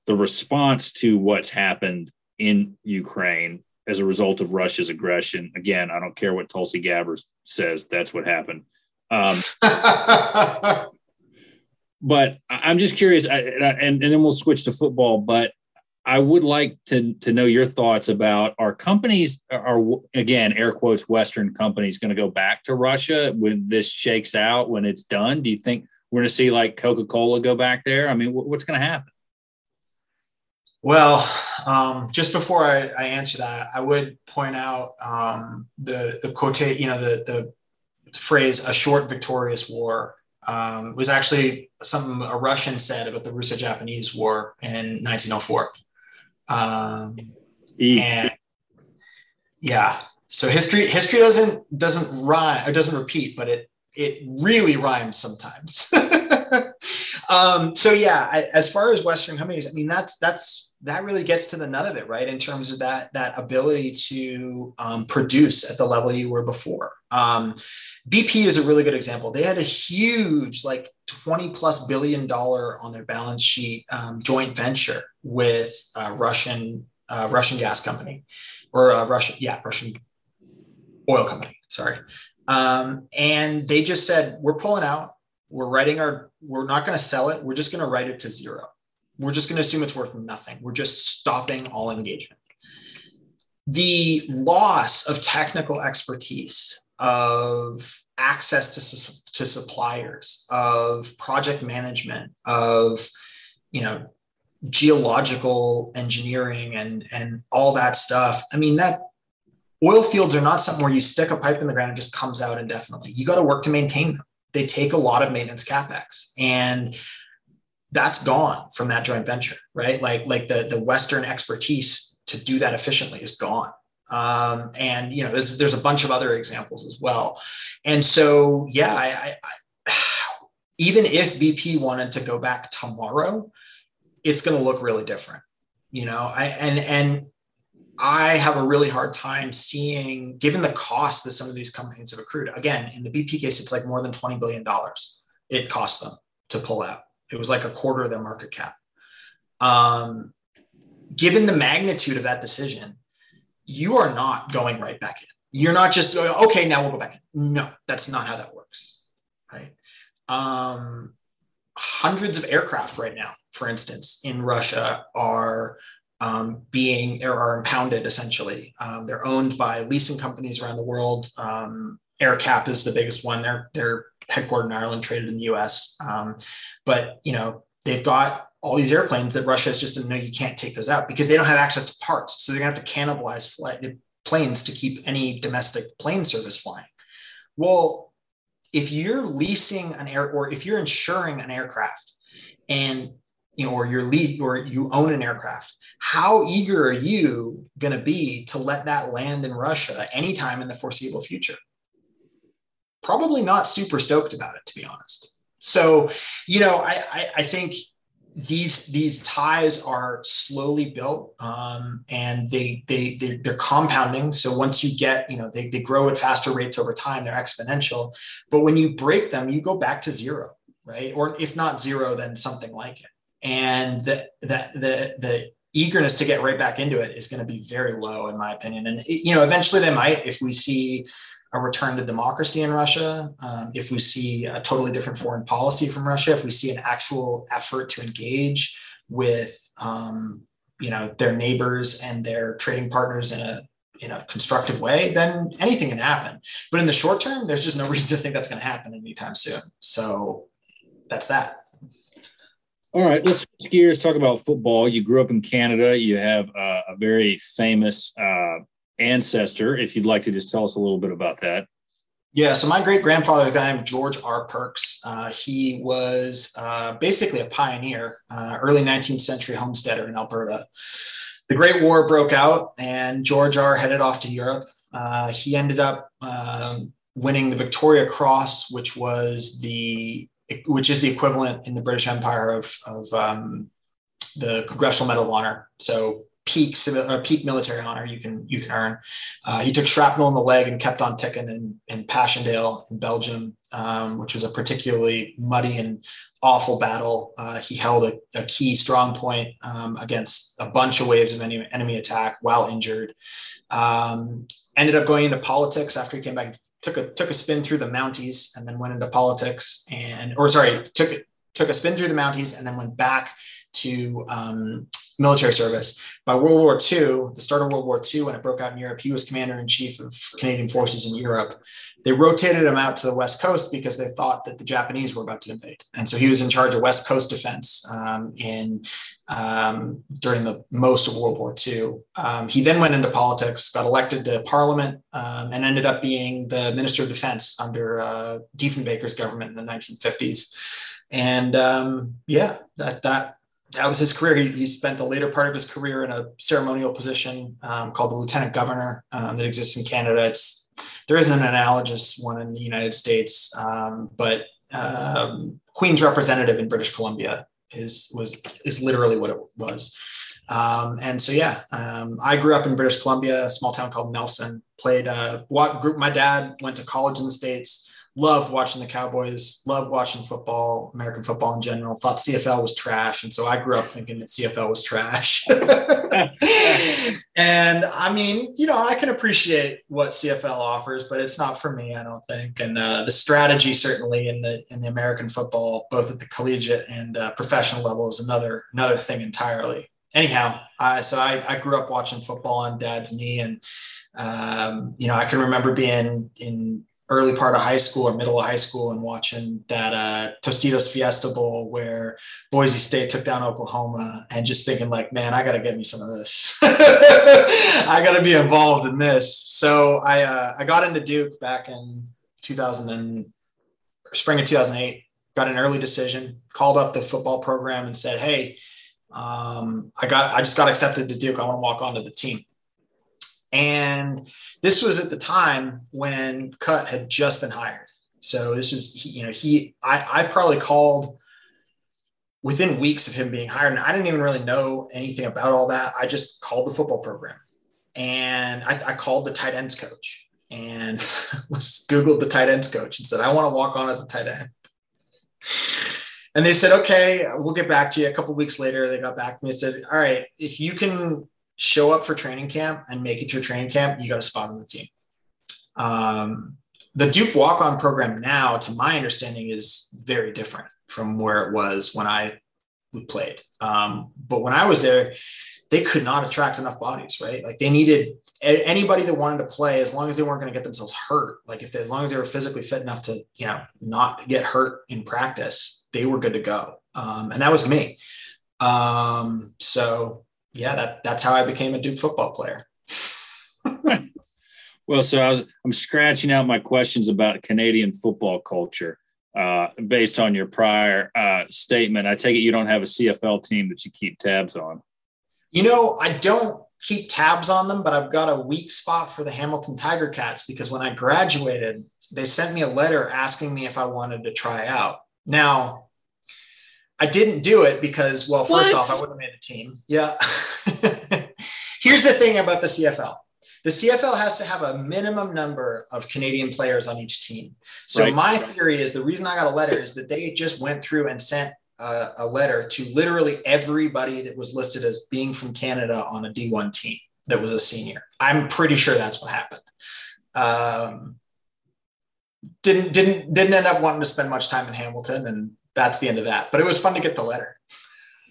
the response to what's happened in Ukraine as a result of Russia's aggression. Again, I don't care what Tulsi Gabbard says, that's what happened. Um, but I'm just curious, and, and then we'll switch to football. But I would like to to know your thoughts about are companies are again air quotes Western companies going to go back to Russia when this shakes out when it's done? Do you think we're going to see like Coca Cola go back there? I mean, what's going to happen? Well, um, just before I, I, answer that, I would point out um, the the quote, you know, the the phrase "a short victorious war" um, was actually something a Russian said about the Russo-Japanese War in 1904. Um, and yeah, so history history doesn't doesn't rhyme or doesn't repeat, but it it really rhymes sometimes. um, so yeah, I, as far as Western companies, I mean that's that's that really gets to the nut of it, right? In terms of that that ability to um, produce at the level you were before. Um, BP is a really good example. They had a huge, like 20 plus billion dollar on their balance sheet um, joint venture with a Russian uh, Russian gas company, or a Russian yeah Russian oil company. Sorry, um, and they just said we're pulling out. We're writing our. We're not going to sell it. We're just going to write it to zero we're just going to assume it's worth nothing. We're just stopping all engagement. The loss of technical expertise, of access to, to suppliers, of project management, of you know geological engineering and and all that stuff. I mean that oil fields are not something where you stick a pipe in the ground and just comes out indefinitely. You got to work to maintain them. They take a lot of maintenance capex, and that's gone from that joint venture, right? Like like the the Western expertise to do that efficiently is gone. Um, and you know, there's there's a bunch of other examples as well. And so, yeah, I, I, I even if BP wanted to go back tomorrow, it's going to look really different. You know, I and and I have a really hard time seeing, given the cost that some of these companies have accrued. Again, in the BP case, it's like more than twenty billion dollars it cost them to pull out. It was like a quarter of their market cap. Um, given the magnitude of that decision, you are not going right back in. You're not just going, okay, now we'll go back in. No, that's not how that works. Right. Um, hundreds of aircraft right now, for instance, in Russia are um, being or are impounded essentially. Um, they're owned by leasing companies around the world. Um, AerCap is the biggest one. They're they're headquartered in Ireland, traded in the U.S. Um, but you know they've got all these airplanes that Russia is just no, you can't take those out because they don't have access to parts. So they're gonna have to cannibalize flight, planes to keep any domestic plane service flying. Well, if you're leasing an air or if you're insuring an aircraft and you know, or you're lease or you own an aircraft, how eager are you going to be to let that land in Russia anytime in the foreseeable future? probably not super stoked about it, to be honest. So, you know, I, I, I think these these ties are slowly built um, and they, they they they're compounding. So once you get you know they, they grow at faster rates over time they're exponential. But when you break them you go back to zero right? Or if not zero then something like it. And the the the, the eagerness to get right back into it is going to be very low in my opinion. And you know eventually they might if we see a return to democracy in Russia, um, if we see a totally different foreign policy from Russia, if we see an actual effort to engage with um, you know their neighbors and their trading partners in a in a constructive way, then anything can happen. But in the short term, there's just no reason to think that's going to happen anytime soon. So that's that. All right, let's switch gears. Talk about football. You grew up in Canada. You have uh, a very famous uh, ancestor, if you'd like to just tell us a little bit about that. Yeah, so my great grandfather, a guy named George R. Pearkes, uh, he was uh, basically a pioneer, uh, early 19th century homesteader in Alberta. The Great War broke out, and George R. headed off to Europe. Uh, he ended up um, winning the Victoria Cross, which was the which is the equivalent in the British Empire of, of um, the Congressional Medal of Honor. So peak civil or peak military honor you can you can earn. Uh, he took shrapnel in the leg and kept on ticking in, in Passchendaele in Belgium, um, which was a particularly muddy and awful battle. Uh, he held a, a, key strong point um, against a bunch of waves of enemy, enemy attack while injured. Um, ended up going into politics after he came back. Took a took a spin through the Mounties and then went into politics and or sorry took took a spin through the Mounties and then went back to um, military service. By World War II, the start of World War II, when it broke out in Europe, he was commander in chief of Canadian forces in Europe. They rotated him out to the West Coast because they thought that the Japanese were about to invade. And so he was in charge of West Coast defense um, in um, during the most of World War II. Um, he then went into politics, got elected to Parliament, um, and ended up being the Minister of Defense under uh, Diefenbaker's government in the 1950s. And um, yeah, that that that was his career. He, he, spent the later part of his career in a ceremonial position um, called the lieutenant governor um, that exists in Canada. It's there isn't an analogous one in the United States, um, but um, Queen's representative in British Columbia is was is literally what it was. Um, and so yeah, um, I grew up in British Columbia, a small town called Nelson. Played uh, what group? My dad went to college in the states loved watching the Cowboys, loved watching football, American football in general, thought CFL was trash. And so I grew up thinking that CFL was trash. and I mean, you know, I can appreciate what CFL offers, but it's not for me, I don't think. And uh, the strategy certainly in the in the American football, both at the collegiate and uh, professional level, is another another thing entirely. Anyhow, I, so I, I grew up watching football on dad's knee and um, you know, I can remember being in early part of high school or middle of high school and watching that uh, Tostitos Fiesta Bowl where Boise State took down Oklahoma and just thinking like, man, I got to get me some of this. I got to be involved in this. So I uh, I got into Duke back in 2000 and spring of 2008. Got an early decision. Called up the football program and said, hey. Um, I got I just got accepted to Duke. I want to walk onto the team. And this was at the time when Cut had just been hired. So this is, you know, he, I, I probably called within weeks of him being hired. And I didn't even really know anything about all that. I just called the football program and I, I called the tight ends coach and Googled the tight ends coach and said, I want to walk on as a tight end. And they said, okay, we'll get back to you. A couple weeks later, they got back to me and said, all right, if you can show up for training camp and make it through training camp, you got a spot on the team. Um, the Duke walk on program now, to my understanding, is very different from where it was when I played. Um, but when I was there, they could not attract enough bodies, right? Like they needed anybody that wanted to play, as long as they weren't going to get themselves hurt. Like if they, as long as they were physically fit enough to, you know, not get hurt in practice, they were good to go. Um, and that was me. Um, so yeah, that, that's how I became a Duke football player. well, so I was, I'm scratching out my questions about Canadian football culture uh, based on your prior uh, statement. I take it you don't have a CFL team that you keep tabs on. You know, I don't keep tabs on them, but I've got a weak spot for the Hamilton Tiger Cats because when I graduated, they sent me a letter asking me if I wanted to try out. Now, I didn't do it because, well, first what? off, I wouldn't have made a team. Yeah. Here's the thing about the CFL. The CFL has to have a minimum number of Canadian players on each team. So right. my theory is the reason I got a letter is that they just went through and sent a, a letter to literally everybody that was listed as being from Canada on a D1 team that was a senior. I'm pretty sure that's what happened. Um, didn't didn't didn't end up wanting to spend much time in Hamilton, and that's the end of that. But it was fun to get the letter.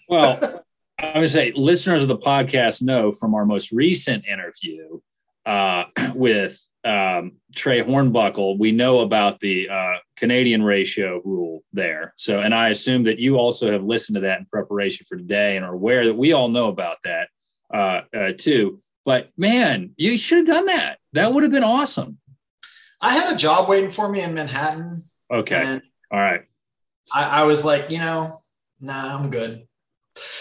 Well, I would say listeners of the podcast know from our most recent interview uh, with um, Trey Hornbuckle, we know about the uh, Canadian ratio rule there. So, and I assume that you also have listened to that in preparation for today and are aware that we all know about that uh, uh too. But man, you should have done that. That would have been awesome. I had a job waiting for me in Manhattan. Okay. All right. I, I was like, you know, nah, I'm good.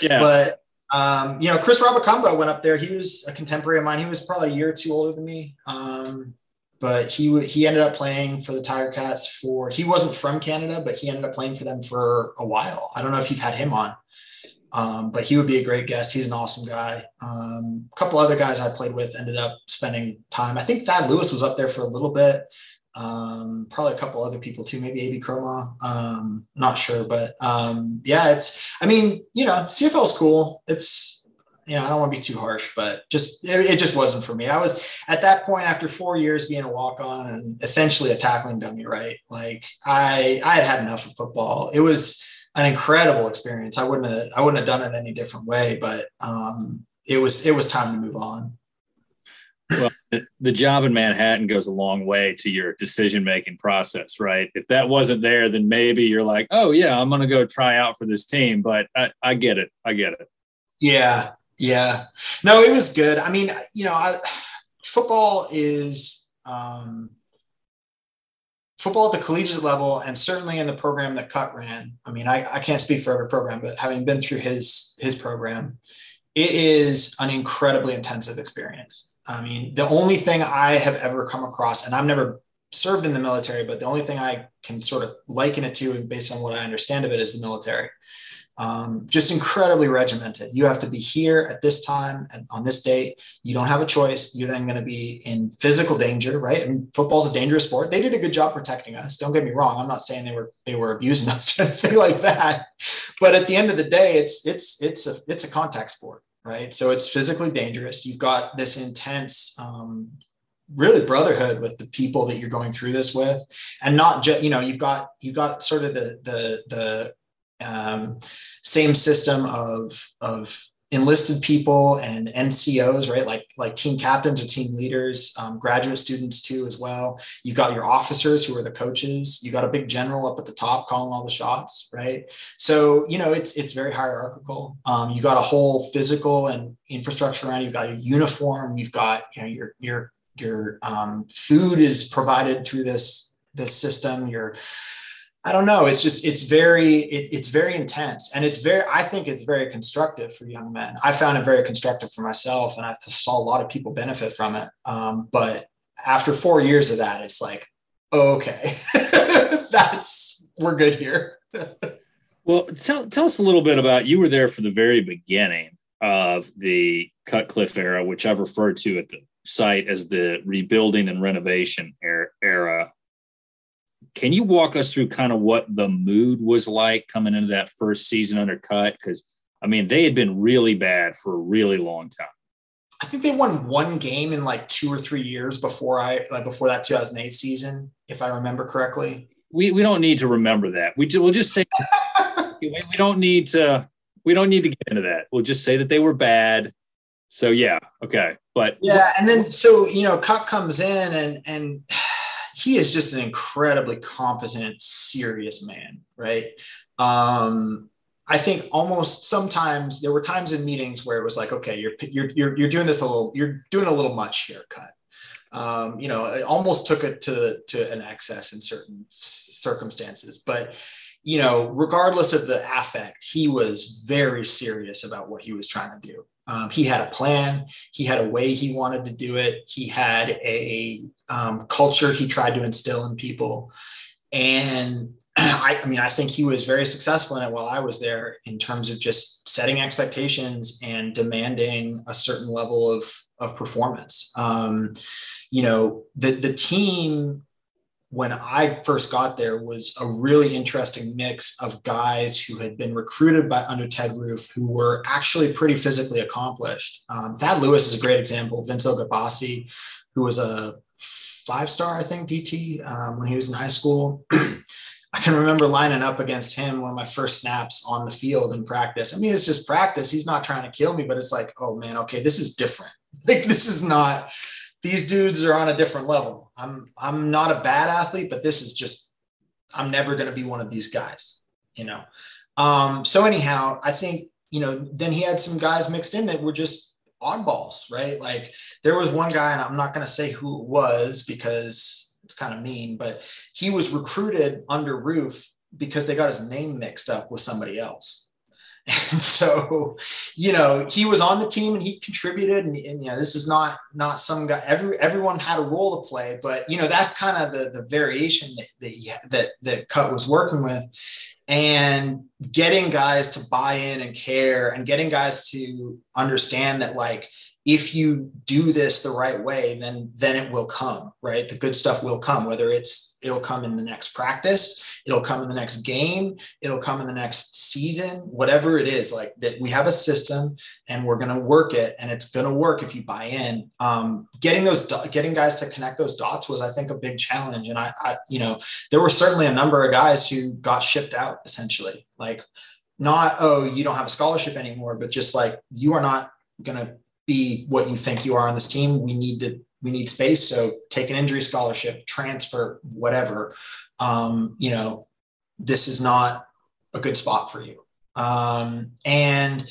Yeah. But um, you know, Chris Rwabukamba went up there. He was a contemporary of mine. He was probably a year or two older than me. Um, but he he ended up playing for the Tiger Cats for. He wasn't from Canada, but he ended up playing for them for a while. I don't know if you've had him on. Um, but he would be a great guest. He's an awesome guy. Um, a couple other guys I played with ended up spending time. I think Thad Lewis was up there for a little bit. Um, probably a couple other people too, maybe AB Chroma. Um, not sure, but um, yeah, it's. I mean, you know, CFL is cool. It's you know, I don't want to be too harsh, but just it, it, just wasn't for me. I was at that point after four years being a walk on and essentially a tackling dummy, right? Like I I had had enough of football. It was an incredible experience. I wouldn't have I wouldn't have done it any different way, but um, it was it was time to move on. Well, the job in Manhattan goes a long way to your decision making process, right? If that wasn't there, then maybe you're like, oh yeah, I'm going to go try out for this team. But I, I get it. I get it. Yeah, yeah. No, it was good. I mean, you know, I, football is um, football at the collegiate level, and certainly in the program that Cut ran. I mean, I, I can't speak for every program, but having been through his his program, it is an incredibly intensive experience. I mean, the only thing I have ever come across, and I've never served in the military, but the only thing I can sort of liken it to, and based on what I understand of it, is the military um, just incredibly regimented. You have to be here at this time and on this date. You don't have a choice. You're then going to be in physical danger, right? Mean, football's a dangerous sport. They did a good job protecting us. Don't get me wrong. I'm not saying they were they were abusing us or anything like that. But at the end of the day, it's it's it's a it's a contact sport, right? So it's physically dangerous. You've got this intense um, really brotherhood with the people that you're going through this with and not just you know you've got you've got sort of the the the um, same system of of enlisted people and NCOs, right? Like like team captains or team leaders, um, graduate students too as well. You've got your officers who are the coaches. You got a big general up at the top calling all the shots, right? So you know it's it's very hierarchical. Um, you got a whole physical and infrastructure around. You've got your uniform. You've got you know your your your um, food is provided through this this system. Your I don't know. It's just it's very it, it's very intense, and it's very. I think it's very constructive for young men. I found it very constructive for myself, and I saw a lot of people benefit from it. Um, but after four years of that, it's like, okay, that's we're good here. well, tell tell us a little bit about you were there for the very beginning of the Cutcliffe era, which I've referred to at the site as the rebuilding and renovation era can you walk us through kind of what the mood was like coming into that first season under Cut? Because I mean, they had been really bad for a really long time. I think they won one game in like two or three years before I like before that 2008 season, if I remember correctly. We we don't need to remember that. We we'll just say we, we don't need to we don't need to get into that. We'll just say that they were bad. So yeah, okay. But yeah, and then so you know, Cut comes in and and he is just an incredibly competent, serious man, right? Um, I think almost sometimes there were times in meetings where it was like, okay, you're you're you're, you're doing this a little, you're doing a little much here, cut. Um, you know, it almost took it to to an excess in certain circumstances, but you know, regardless of the affect, he was very serious about what he was trying to do. Um, he had a plan. He had a way he wanted to do it. He had a um, culture he tried to instill in people. And I, I, mean, I think he was very successful in it while I was there in terms of just setting expectations and demanding a certain level of, of performance. Um, you know, the, the team when I first got there was a really interesting mix of guys who had been recruited by under Ted Roof who were actually pretty physically accomplished. Um, Thad Lewis is a great example. Vince Oghobaase, who was a five star, I think, DT um, when he was in high school. I can remember lining up against him one of my first snaps on the field in practice. I mean, it's just practice. He's not trying to kill me, but it's like, oh man, okay, this is different. Like, this is not these dudes are on a different level. I'm I'm not a bad athlete, but this is just I'm never going to be one of these guys, you know. Um, so anyhow, I think you know then he had some guys mixed in that were just oddballs, right? Like there was one guy, and I'm not going to say who it was because it's kind of mean, but he was recruited under Roof because they got his name mixed up with somebody else. And so, you know, he was on the team and he contributed. And, and, you know, this is not not some guy. Every everyone had a role to play, but you know, that's kind of the the variation that that he, that that Cut was working with. and getting guys to buy in and care and getting guys to understand that like if you do this the right way then then it will come right the good stuff will come whether it's it'll come in the next practice. It'll come in the next game. It'll come in the next season. Whatever it is like that we have a system and we're going to work it and it's going to work if you buy in. Um, getting those getting guys to connect those dots was i think a big challenge. And I, I you know there were certainly a number of guys who got shipped out essentially. Like not oh you don't have a scholarship anymore but just like you are not going to be what you think you are on this team. We need to we need space. So take an injury scholarship, transfer, whatever. Um, you know, this is not a good spot for you. Um, and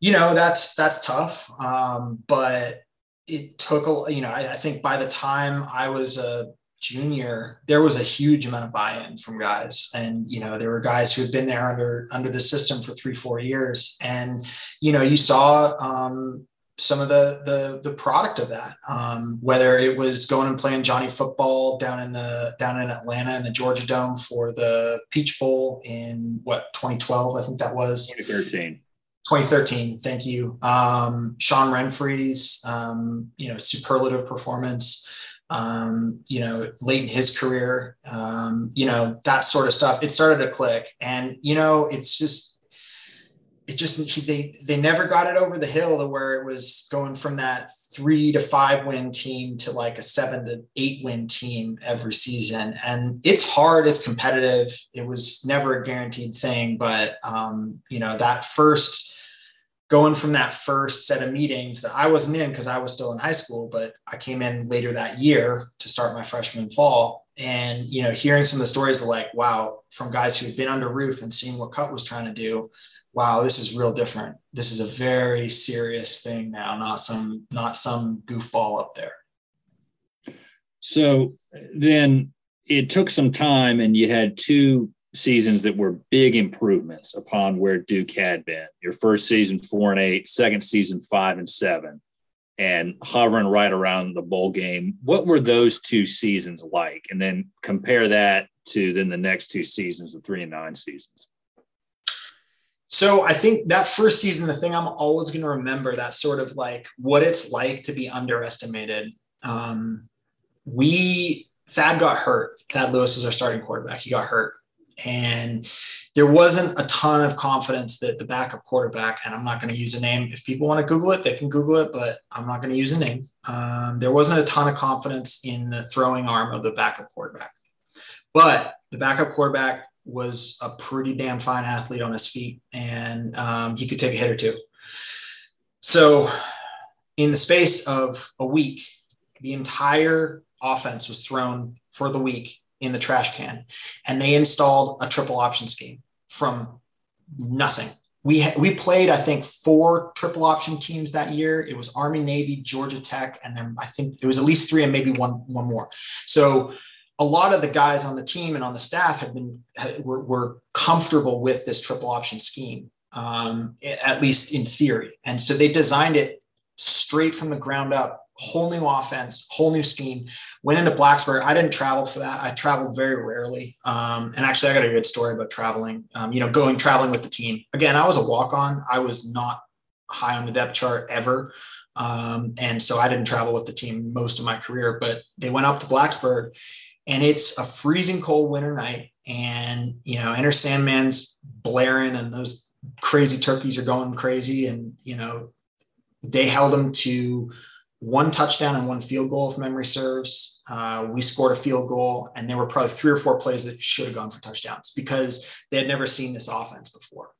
you know that's that's tough. Um, but it took a you know I, I think by the time I was a junior, there was a huge amount of buy-in from guys, and you know there were guys who had been there under under the system for three four years, and you know you saw um, some of the the, the product of that. Um, whether it was going and playing Johnny football down in the down in Atlanta in the Georgia Dome for the Peach Bowl in what 2012, I think that was 2013. 2013. Thank you, um, Sean Renfree's um, you know superlative performance. Um, you know, late in his career, um, you know, that sort of stuff. It started to click, and you know, it's just it just they they never got it over the hill to where it was going from that three to five win team to like a seven to eight win team every season. And it's hard it's competitive. It was never a guaranteed thing but um, you know that first going from that first set of meetings that i wasn't in because i was still in high school but i came in later that year to start my freshman fall. And you know hearing some of the stories of like wow from guys who had been under Roof and seeing what cut was trying to do wow, this is real different. This is a very serious thing now, not some not some goofball up there. So then it took some time, and you had two seasons that were big improvements upon where Duke had been. Your first season four and eight, second season five and seven, and hovering right around the bowl game. What were those two seasons like? And then compare that to then the next two seasons, the three and nine seasons. So I think that first season, the thing I'm always going to remember that sort of like what it's like to be underestimated. Um, we Thad got hurt. Thad Lewis is our starting quarterback. He got hurt, and there wasn't a ton of confidence that the backup quarterback. And I'm not going to use a name. If people want to Google it, they can Google it, but I'm not going to use a name. Um, there wasn't a ton of confidence in the throwing arm of the backup quarterback, but the backup quarterback was a pretty damn fine athlete on his feet, and um, he could take a hit or two. So, in the space of a week, the entire offense was thrown for the week in the trash can, and they installed a triple option scheme from nothing. We ha- we played, I think, four triple option teams that year. It was Army, Navy, Georgia Tech, and then I think it was at least three and maybe one one more. So a lot of the guys on the team and on the staff had been had, were, were, comfortable with this triple option scheme, um, at least in theory. And so they designed it straight from the ground up, whole new offense, whole new scheme. Went into Blacksburg. I didn't travel for that. I traveled very rarely. Um, and actually, I got a good story about traveling. Um, you know, going traveling with the team. Again, I was a walk on. I was not high on the depth chart ever. Um, and so I didn't travel with the team most of my career, but they went up to Blacksburg and it's a freezing cold winter night and you know enter sandman's blaring and those crazy turkeys are going crazy and you know they held them to one touchdown and one field goal if memory serves. Uh, we scored a field goal and there were probably three or four plays that should have gone for touchdowns because they had never seen this offense before.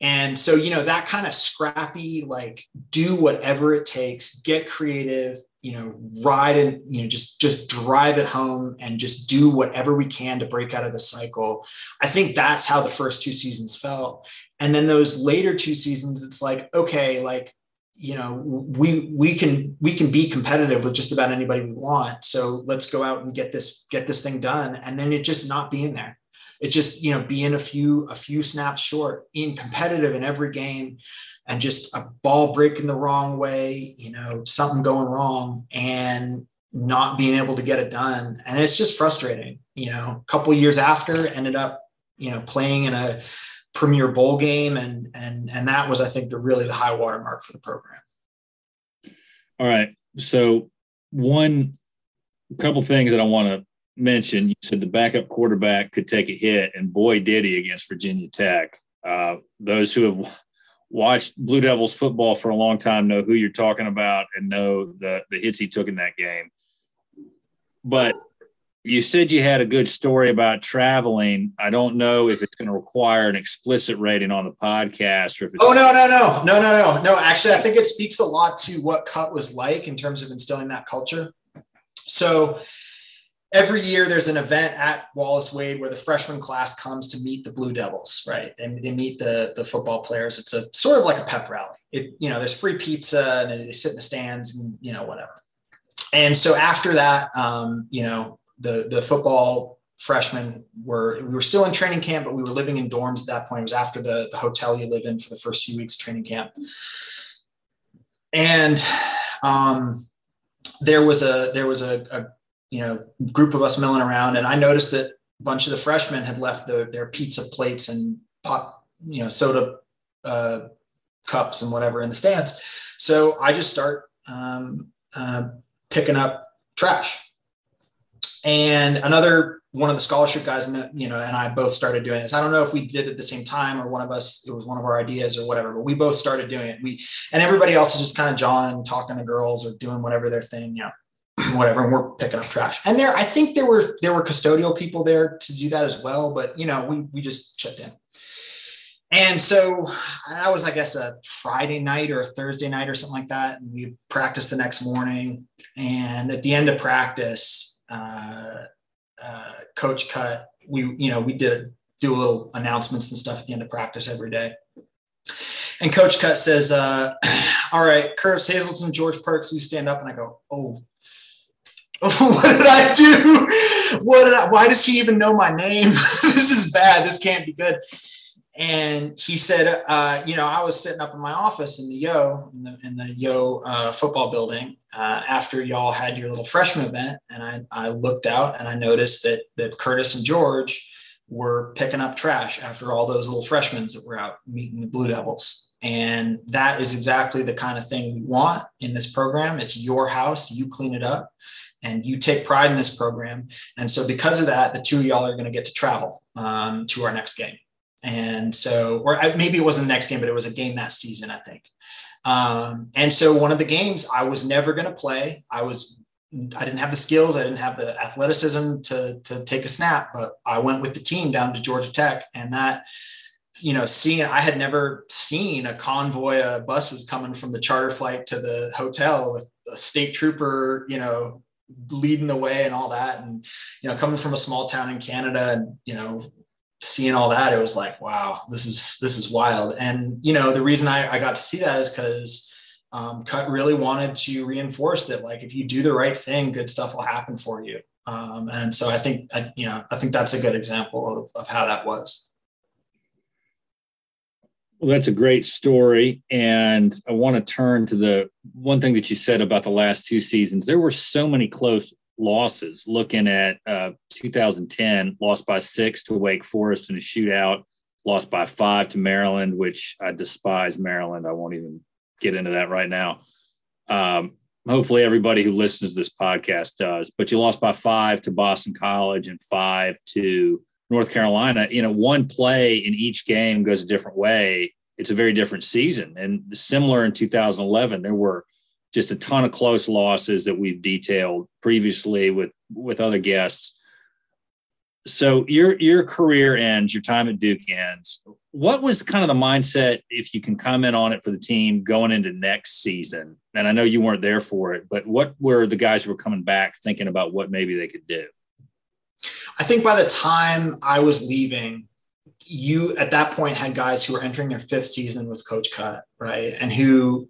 And so you know that kind of scrappy like do whatever it takes get creative you know ride and you know just just drive it home and just do whatever we can to break out of the cycle. I think that's how the first two seasons felt. And then those later two seasons it's like okay like you know we we can we can be competitive with just about anybody we want. So let's go out and get this get this thing done. And then it just not being there it just you know being a few a few snaps short in competitive in every game and just a ball breaking the wrong way, you know, something going wrong and not being able to get it done. And it's just frustrating, you know, a couple years after ended up you know, playing in a premier bowl game. And, and, and that was, I think the really the high watermark for the program. All right. So one couple things that I want to mention. You said the backup quarterback could take a hit, and boy, did he against Virginia Tech. Uh, those who have watched Blue Devils football for a long time know who you're talking about and know the the hits he took in that game. But you said you had a good story about traveling. I don't know if it's going to require an explicit rating on the podcast or if it's. Oh no no no no no no no! Actually, I think it speaks a lot to what Cut was like in terms of instilling that culture. So every year there's an event at Wallace Wade where the freshman class comes to meet the Blue Devils, right? And they meet the the football players. It's a sort of like a pep rally. It you know there's free pizza and they sit in the stands and you know whatever. And so after that, um, you know the the football freshmen were we were still in training camp, but we were living in dorms at that point. It was after the the hotel you live in for the first few weeks training camp, and um, there was a there was a, a you know group of us milling around, and I noticed that a bunch of the freshmen had left the, their pizza plates and pop you know soda uh, cups and whatever in the stands. So I just start um, uh, picking up trash and another one of the scholarship guys, you know, and I both started doing this. I don't know if we did it at the same time or one of us, it was one of our ideas or whatever, but we both started doing it. We and everybody else is just kind of jawing, talking to girls or doing whatever their thing, you know, whatever. And we're picking up trash. And there, I think there were there were custodial people there to do that as well. But you know, we we just checked in. And so that was, I guess, a Friday night or a Thursday night or something like that. And we practiced the next morning. And at the end of practice, uh, uh, coach cut. We, you know, we did do a little announcements and stuff at the end of practice every day. And Coach Cut says, uh, "All right, Curtis Hazelton, George Pearkes, you stand up." And I go, "Oh, what did I do? What did I? Why does he even know my name? this is bad. This can't be good." and he said, uh, you know, I was sitting up in my office in the Yoh, in the, in the Yoh uh, football building uh, after y'all had your little freshman event, and I, I looked out and I noticed that that Curtis and George were picking up trash after all those little freshmen that were out meeting the Blue Devils. And that is exactly the kind of thing we want in this program. It's your house, you clean it up, and you take pride in this program. And so, because of that, the two of y'all are going to get to travel um, to our next game. And so, or maybe it wasn't the next game, but it was a game that season, I think. Um, and so one of the games I was never going to play. I was, I didn't have the skills. I didn't have the athleticism to, to take a snap, but I went with the team down to Georgia Tech and that, you know, seeing, I had never seen a convoy of buses coming from the charter flight to the hotel with a state trooper, you know, leading the way and all that. And, you know, coming from a small town in Canada and, you know, seeing all that, it was like, wow, this is this is wild. And you know, the reason I, I got to see that is because um, Cut really wanted to reinforce that, like, if you do the right thing, good stuff will happen for you. Um, and so I think, I, you know, I think that's a good example of, of how that was. Well, that's a great story. And I want to turn to the one thing that you said about the last two seasons. There were so many close losses. Looking at uh, 2010, lost by six to Wake Forest in a shootout, lost by five to Maryland, which I despise Maryland. I won't even get into that right now. Um, hopefully, everybody who listens to this podcast does. But you lost by five to Boston College and five to North Carolina. You know, one play in each game goes a different way. It's a very different season. And similar in 2011, there were just a ton of close losses that we've detailed previously with with other guests. So your your career ends, your time at Duke ends. What was kind of the mindset, if you can comment on it for the team going into next season? And I know you weren't there for it, but what were the guys who were coming back thinking about what maybe they could do? I think by the time I was leaving, you at that point had guys who were entering their fifth season with Coach Cut, right? And who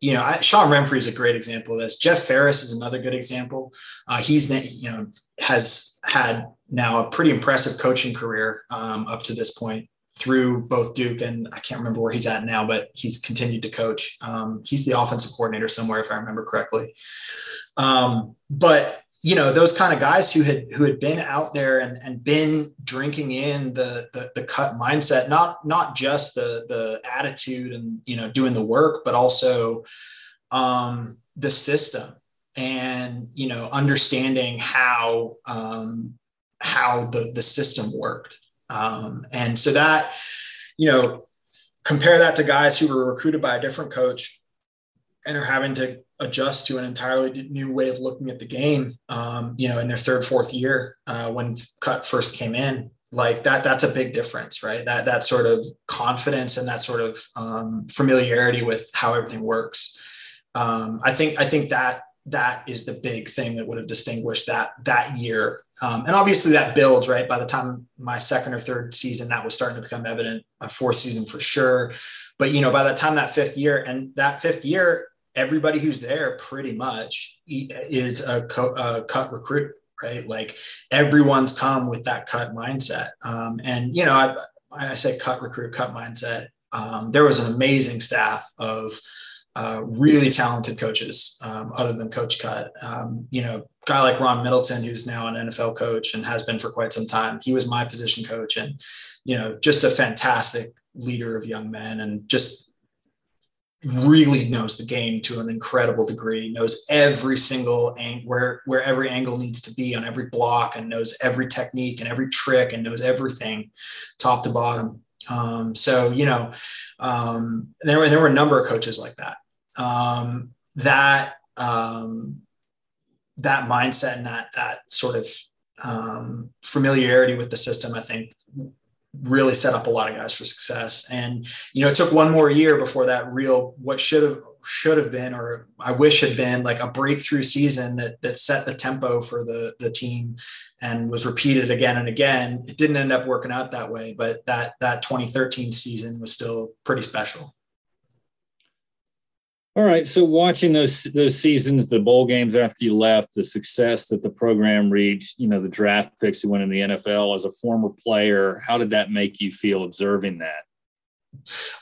you know, I, Sean Renfree is a great example of this. Jeff Faris is another good example. Uh, he's, you know, has had now a pretty impressive coaching career um, up to this point through both Duke and I can't remember where he's at now, but he's continued to coach. Um, he's the offensive coordinator somewhere, if I remember correctly. Um, but you know those kind of guys who had who had been out there and, and been drinking in the, the the cut mindset not not just the the attitude and you know doing the work but also um the system and you know understanding how um how the the system worked. Um and so that you know compare that to guys who were recruited by a different coach and are having to adjust to an entirely new way of looking at the game. Um, you know, in their third, fourth year uh, when Cut first came in, like that, that's a big difference, right? That that sort of confidence and that sort of um, familiarity with how everything works. Um, I think I think that that is the big thing that would have distinguished that that year. Um, and obviously that builds right by the time my second or third season that was starting to become evident. My fourth season for sure, but you know by the time that fifth year and that fifth year everybody who's there pretty much is a, co- a cut recruit, right? Like everyone's come with that cut mindset. Um, and, you know, I, I say cut recruit, cut mindset. Um, there was an amazing staff of uh, really talented coaches, um, other than Coach Cut. Um, you know, guy like Ron Middleton, who's now an NFL coach and has been for quite some time. He was my position coach, and you know, just a fantastic leader of young men, and just really knows the game to an incredible degree knows every single angle where where every angle needs to be on every block and knows every technique and every trick and knows everything top to bottom. Um, so you know um, there were there were a number of coaches like that. Um, that um, that mindset and that that sort of um, familiarity with the system i think really set up a lot of guys for success. And you know, it took one more year before that real what should have should have been or I wish had been like a breakthrough season that that set the tempo for the the team and was repeated again and again. It didn't end up working out that way, but that that 2013 season was still pretty special. All right. So watching those those seasons, the bowl games after you left, the success that the program reached, you know, the draft picks who went in the NFL as a former player, how did that make you feel observing that?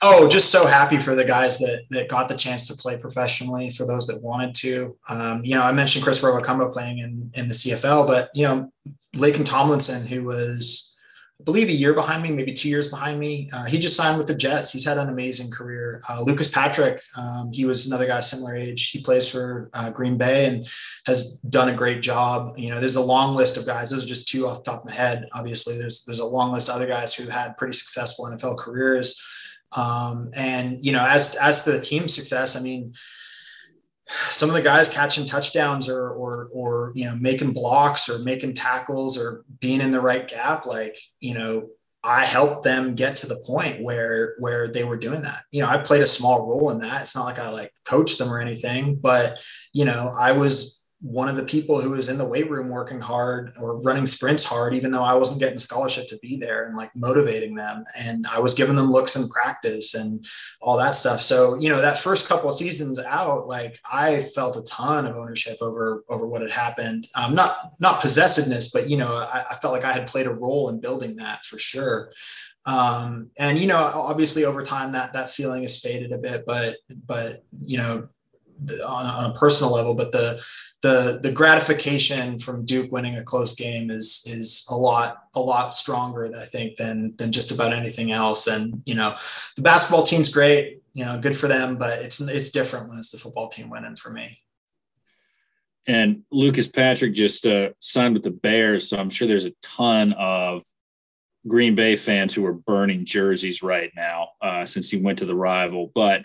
Oh, just so happy for the guys that that got the chance to play professionally. For those that wanted to, um, you know, I mentioned Chris Rwabukamba playing in in the CFL, but you know, Laken Tomlinson, who was I believe a year behind me, maybe two years behind me. Uh, he just signed with the Jets. He's had an amazing career. Uh, Lucas Patrick, um, he was another guy similar age. He plays for uh, Green Bay and has done a great job. You know, there's a long list of guys. Those are just two off the top of my head. Obviously, there's there's a long list of other guys who have had pretty successful NFL careers. Um, and you know, as as to the team success, I mean some of the guys catching touchdowns or or or you know making blocks or making tackles or being in the right gap like you know I helped them get to the point where where they were doing that. You know, I played a small role in that. It's not like I like coached them or anything, but you know, I was one of the people who was in the weight room working hard or running sprints hard, even though I wasn't getting a scholarship to be there and like motivating them. And I was giving them looks in practice and all that stuff. So, you know, that first couple of seasons out, like I felt a ton of ownership over, over what had happened. Um, not, not possessiveness, but, you know, I, I felt like I had played a role in building that for sure. Um, and, you know, obviously over time that, that feeling has faded a bit, but, but, you know, on, on a personal level, but the the the gratification from Duke winning a close game is is a lot a lot stronger, I think, than than just about anything else. And you know, the basketball team's great, you know, good for them, but it's it's different when it's the football team winning for me. And Lucas Patrick just uh, signed with the Bears, so I'm sure there's a ton of Green Bay fans who are burning jerseys right now uh, since he went to the rival. But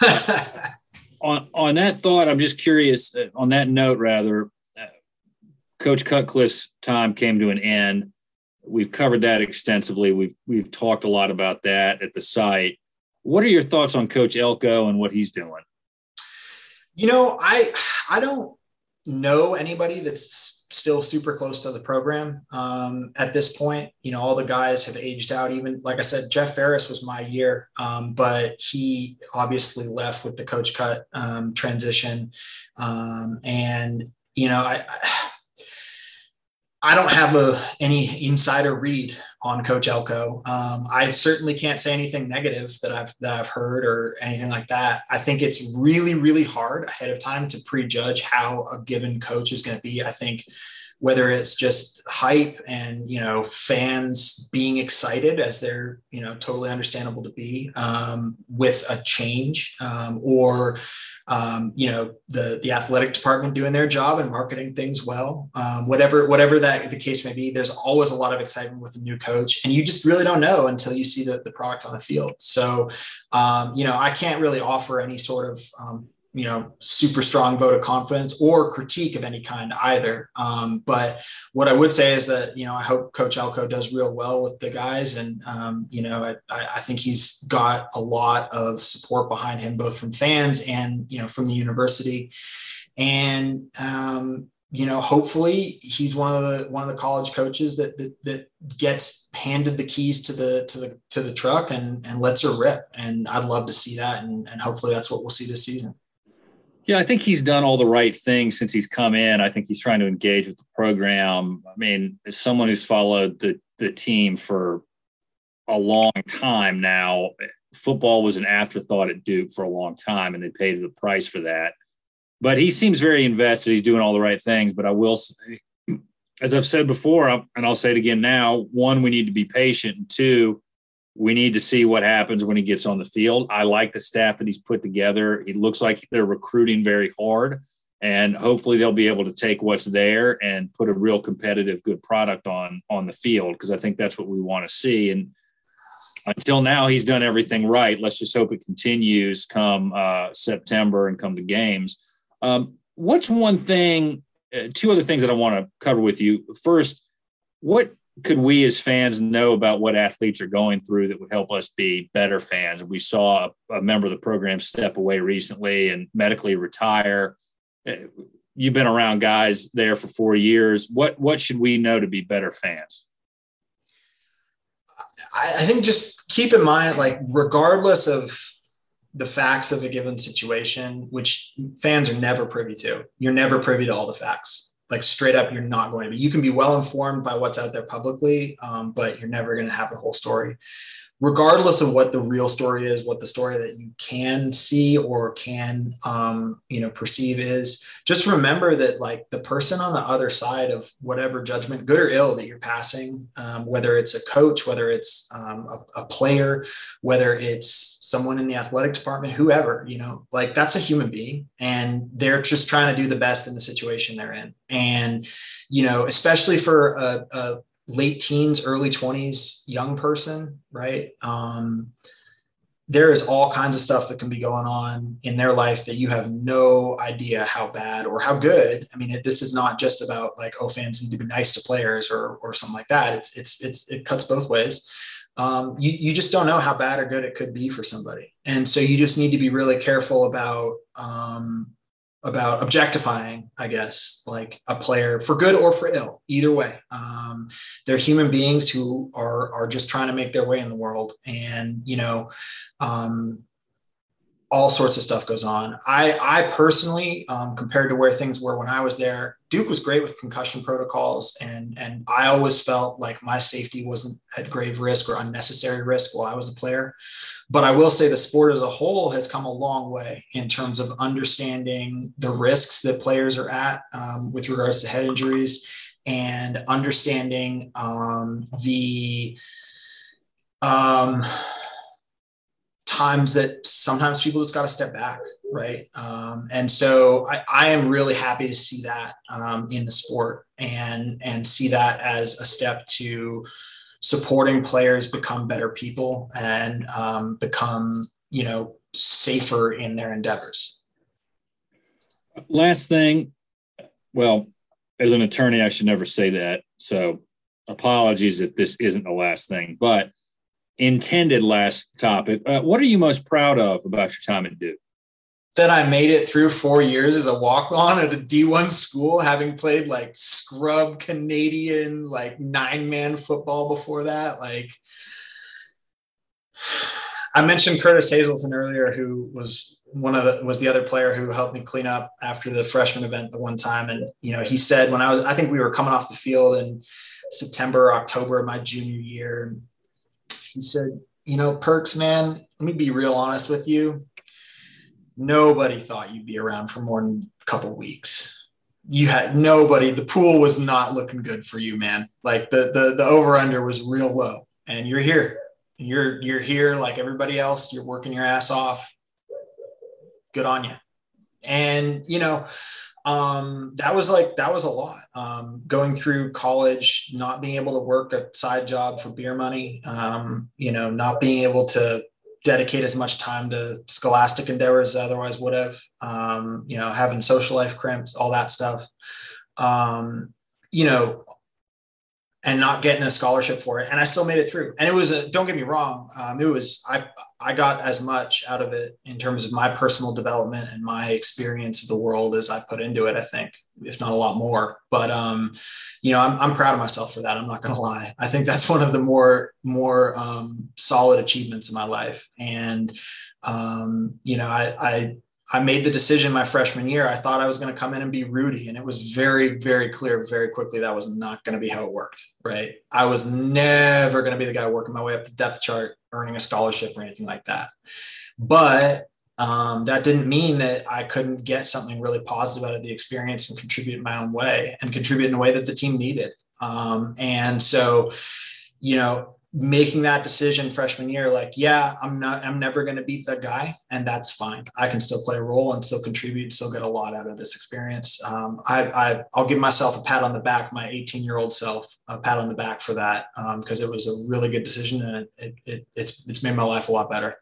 on that thought, I'm just curious. Uh, on that note, rather, uh, Coach Cutcliffe's time came to an end. We've covered that extensively. We've we've talked a lot about that at the site. What are your thoughts on Coach Elko and what he's doing? You know, I I don't know anybody that's still super close to the program um, at this point. You know, all the guys have aged out. Even like I said, Jeff Faris was my year, um, but he obviously left with the coach cut um, transition. Um, and you know, I, I I don't have a, any insider read on Coach Elko. Um, I certainly can't say anything negative that I've that I've heard or anything like that. I think it's really really hard ahead of time to prejudge how a given coach is going to be. I think whether it's just hype and you know fans being excited as they're you know totally understandable to be um, with a change um, or um, you know the the athletic department doing their job and marketing things well. Um, whatever whatever that the case may be there's always a lot of excitement with a new coach and you just really don't know until you see the, the product on the field. So um, you know i can't really offer any sort of um, you know super strong vote of confidence or critique of any kind either. Um, but what i would say is that you know i hope coach elko does real well with the guys and um, you know I, I, think he's got a lot of support behind him both from fans and you know from the university. And um, you know hopefully he's one of the one of the college coaches that, that that gets handed the keys to the to the to the truck and and lets her rip. And i'd love to see that. And, and hopefully that's what we'll see this season yeah, I think he's done all the right things since he's come in. I think he's trying to engage with the program. I mean, as someone who's followed the the team for a long time now, football was an afterthought at Duke for a long time, and they paid the price for that. But he seems very invested. He's doing all the right things. But I will say, as I've said before, and I'll say it again now: one, we need to be patient, and two, we need to see what happens when he gets on the field. I like the staff that he's put together. It looks like they're recruiting very hard, and hopefully they'll be able to take what's there and put a real competitive, good product on on the field because I think that's what we want to see. And until now, he's done everything right. Let's just hope it continues come uh, September and come the games. Um, what's one thing? Uh, two other things that I want to cover with you. First, what could we as fans know about what athletes are going through that would help us be better fans? We saw a, member of the program step away recently and medically retire. Uh, you've been around guys there for four years. What what should we know to be better fans? I think just keep in mind, like regardless of the facts of a given situation, which fans are never privy to, you're never privy to all the facts like straight up you're not going to be you can be well informed by what's out there publicly um, but you're never going to have the whole story regardless of what the real story is, what the story that you can see or can, um, you know, perceive is, just remember that like the person on the other side of whatever judgment, good or ill, that you're passing, um, whether it's a coach, whether it's um, a, a player, whether it's someone in the athletic department, whoever, you know, like that's a human being and they're just trying to do the best in the situation they're in. And, you know, especially for a, a late teens, early 20s young person, right? Um, there is all kinds of stuff that can be going on in their life that you have no idea how bad or how good. I mean, it, this is not just about like, oh, fans need to be nice to players or, or something like that. It's, it's, it's, it cuts both ways. Um, you, you just don't know how bad or good it could be for somebody. And so you just need to be really careful about, um, about objectifying, I guess, like a player for good or for ill, either way. Um, they're human beings who are are just trying to make their way in the world, and you know, um, all sorts of stuff goes on. I I personally, um, compared to where things were when I was there, Duke was great with concussion protocols, and and I always felt like my safety wasn't at grave risk or unnecessary risk while I was a player. But I will say the sport as a whole has come a long way in terms of understanding the risks that players are at um, with regards to head injuries and understanding um, the um, times that sometimes people just got to step back, right? Um, and so I, I, am really happy to see that um, in the sport and and see that as a step to supporting players become better people and um, become you know safer in their endeavors last thing well as an attorney i should never say that so apologies if this isn't the last thing but intended last topic uh, what are you most proud of about your time at duke that I made it through four years as a walk on at a D1 school, having played like scrub Canadian, like nine man football before that. Like, I mentioned Curtis Hazelton earlier, who was one of the was the other player who helped me clean up after the freshman event the one time. And, you know, he said when I was, I think we were coming off the field in September, October of my junior year. And he said, you know, Pearkes, man, let me be real honest with you. Nobody thought you'd be around for more than a couple weeks. You had nobody, the pool was not looking good for you, man. Like the the the over under was real low. And you're here. You're you're here like everybody else. You're working your ass off good on you. And, you know, um, that was like, that was a lot. Um, going through college, not being able to work a side job for beer money, um, you know, not being able to dedicate as much time to scholastic endeavors as otherwise would have, um, you know, having social life cramps, all that stuff. Um, you know, and not getting a scholarship for it and i still made it through and it was a don't get me wrong um, it was i i got as much out of it in terms of my personal development and my experience of the world as i put into it i think if not a lot more. But um you know i'm, I'm proud of myself for that i'm not to lie. I think that's one of the more more um, solid achievements in my life. And um you know i i I made the decision my freshman year. I thought I was going to come in and be Rudy, and it was very, very clear very quickly that was not going to be how it worked. Right? I was never going to be the guy working my way up the depth chart, earning a scholarship or anything like that. But um, that didn't mean that I couldn't get something really positive out of the experience and contribute in my own way and contribute in a way that the team needed. Um, and so, you know, making that decision freshman year like yeah i'm not i'm never going to beat the guy and that's fine i can still play a role and still contribute still get a lot out of this experience um, I, I i'll give myself a pat on the back my 18 year old self a pat on the back for that because um, it was a really good decision and it, it, it's it's made my life a lot better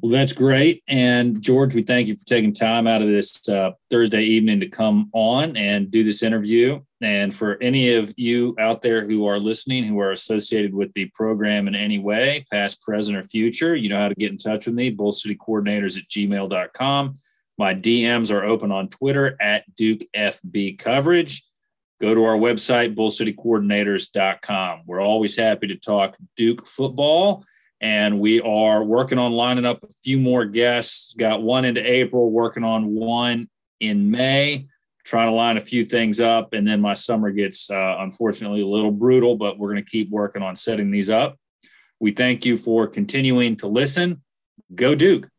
well, that's great. And George, we thank you for taking time out of this uh, Thursday evening to come on and do this interview. And for any of you out there who are listening, who are associated with the program in any way, past, present, or future, you know how to get in touch with me, bullcitycoordinators at gmail.com. My DMs are open on Twitter at Duke FB Coverage. Go to our website, bullcitycoordinators.com. We're always happy to talk Duke football and we are working on lining up a few more guests. Got one into April, working on one in May, trying to line a few things up. And then my summer gets uh, unfortunately a little brutal, but we're going to keep working on setting these up. We thank you for continuing to listen. Go Duke.